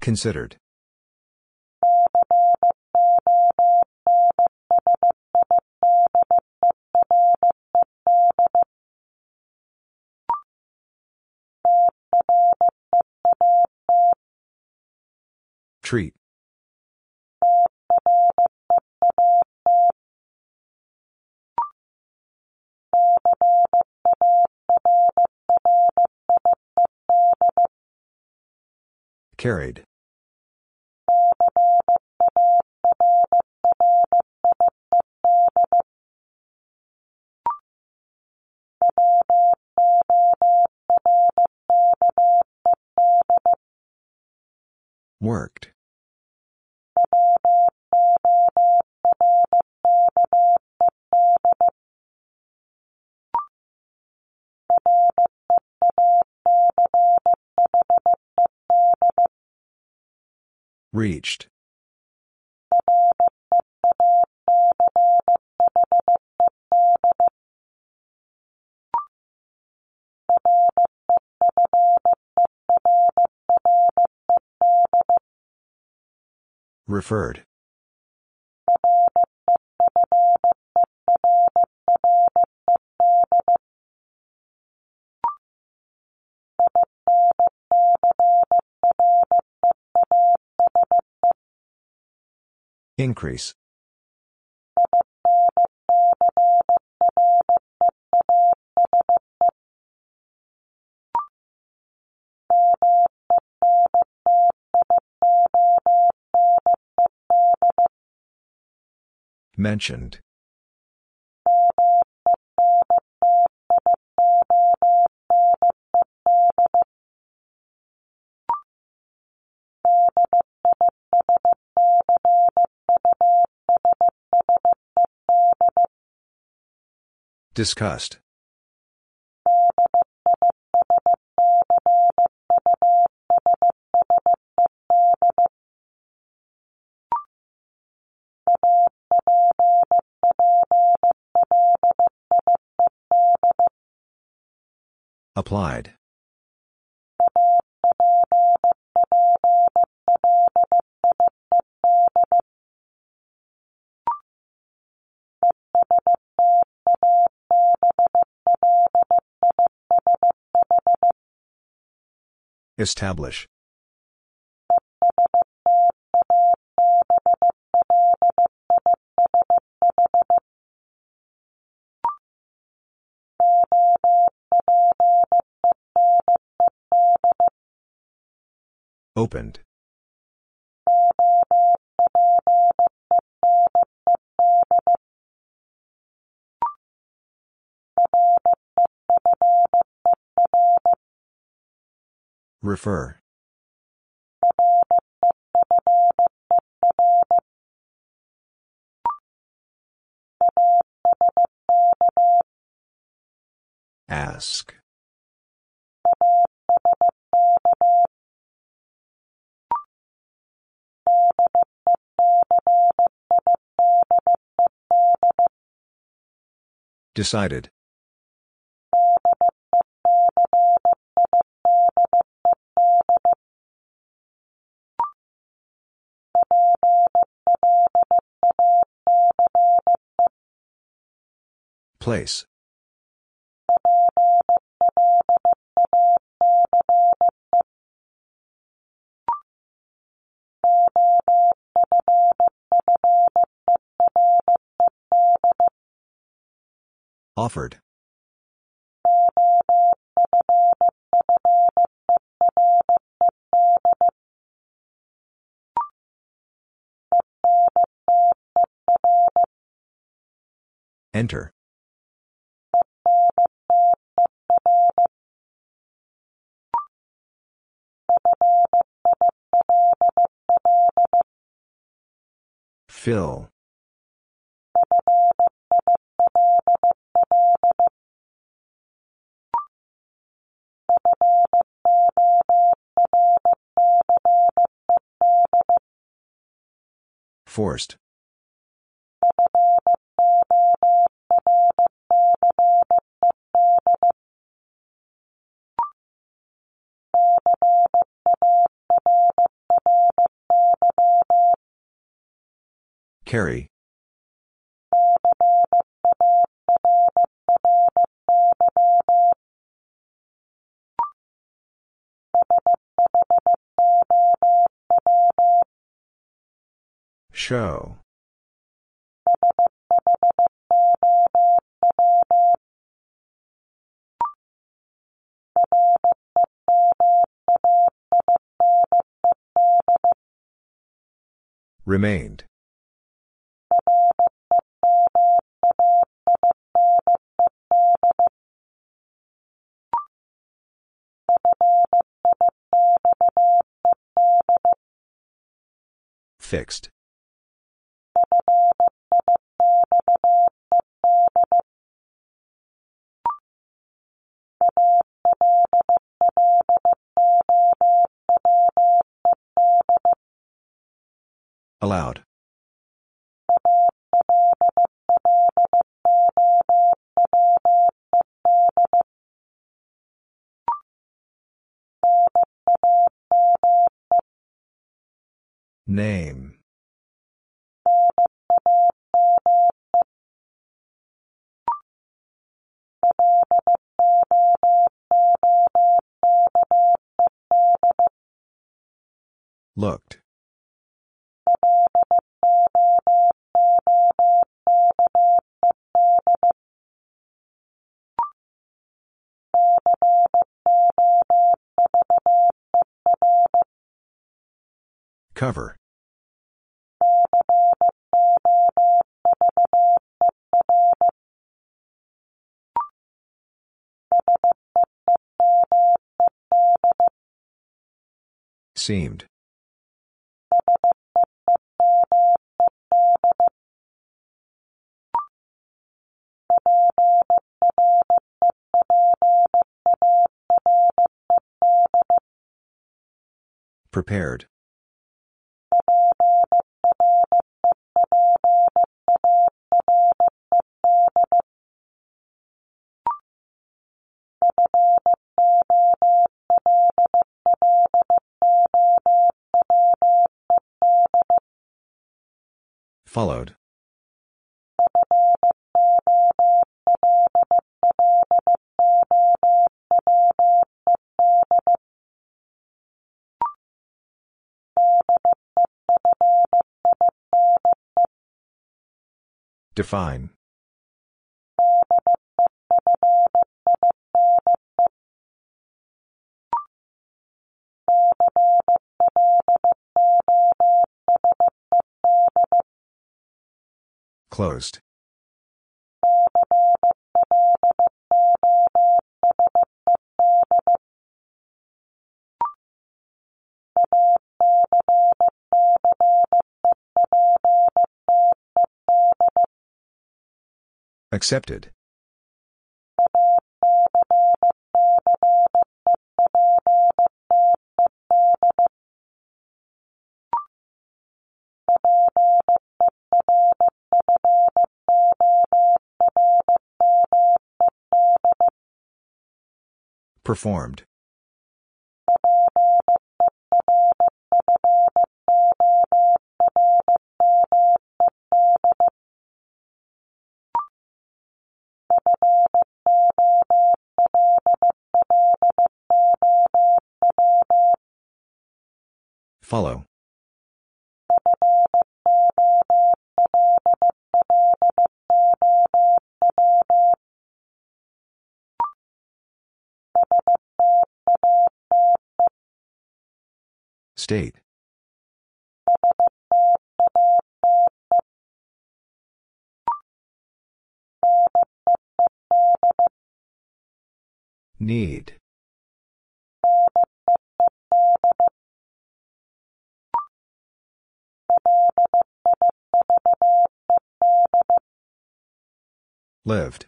Considered. Treat. Carried. Worked. Reached. Referred. Increase. Mentioned. Discussed. Applied. Establish. Opened. Refer. Ask. Decided. Place. Offered. Enter. Fill. Forced. Carry. Show. Remained. Fixed. Allowed. Name. Looked. Cover. Seemed. Prepared. Followed. Define. Closed. Accepted. Performed. Follow. State. Need. Lived.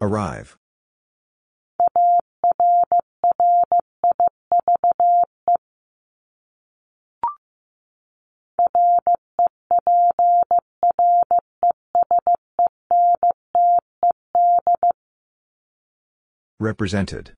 Arrive. Represented.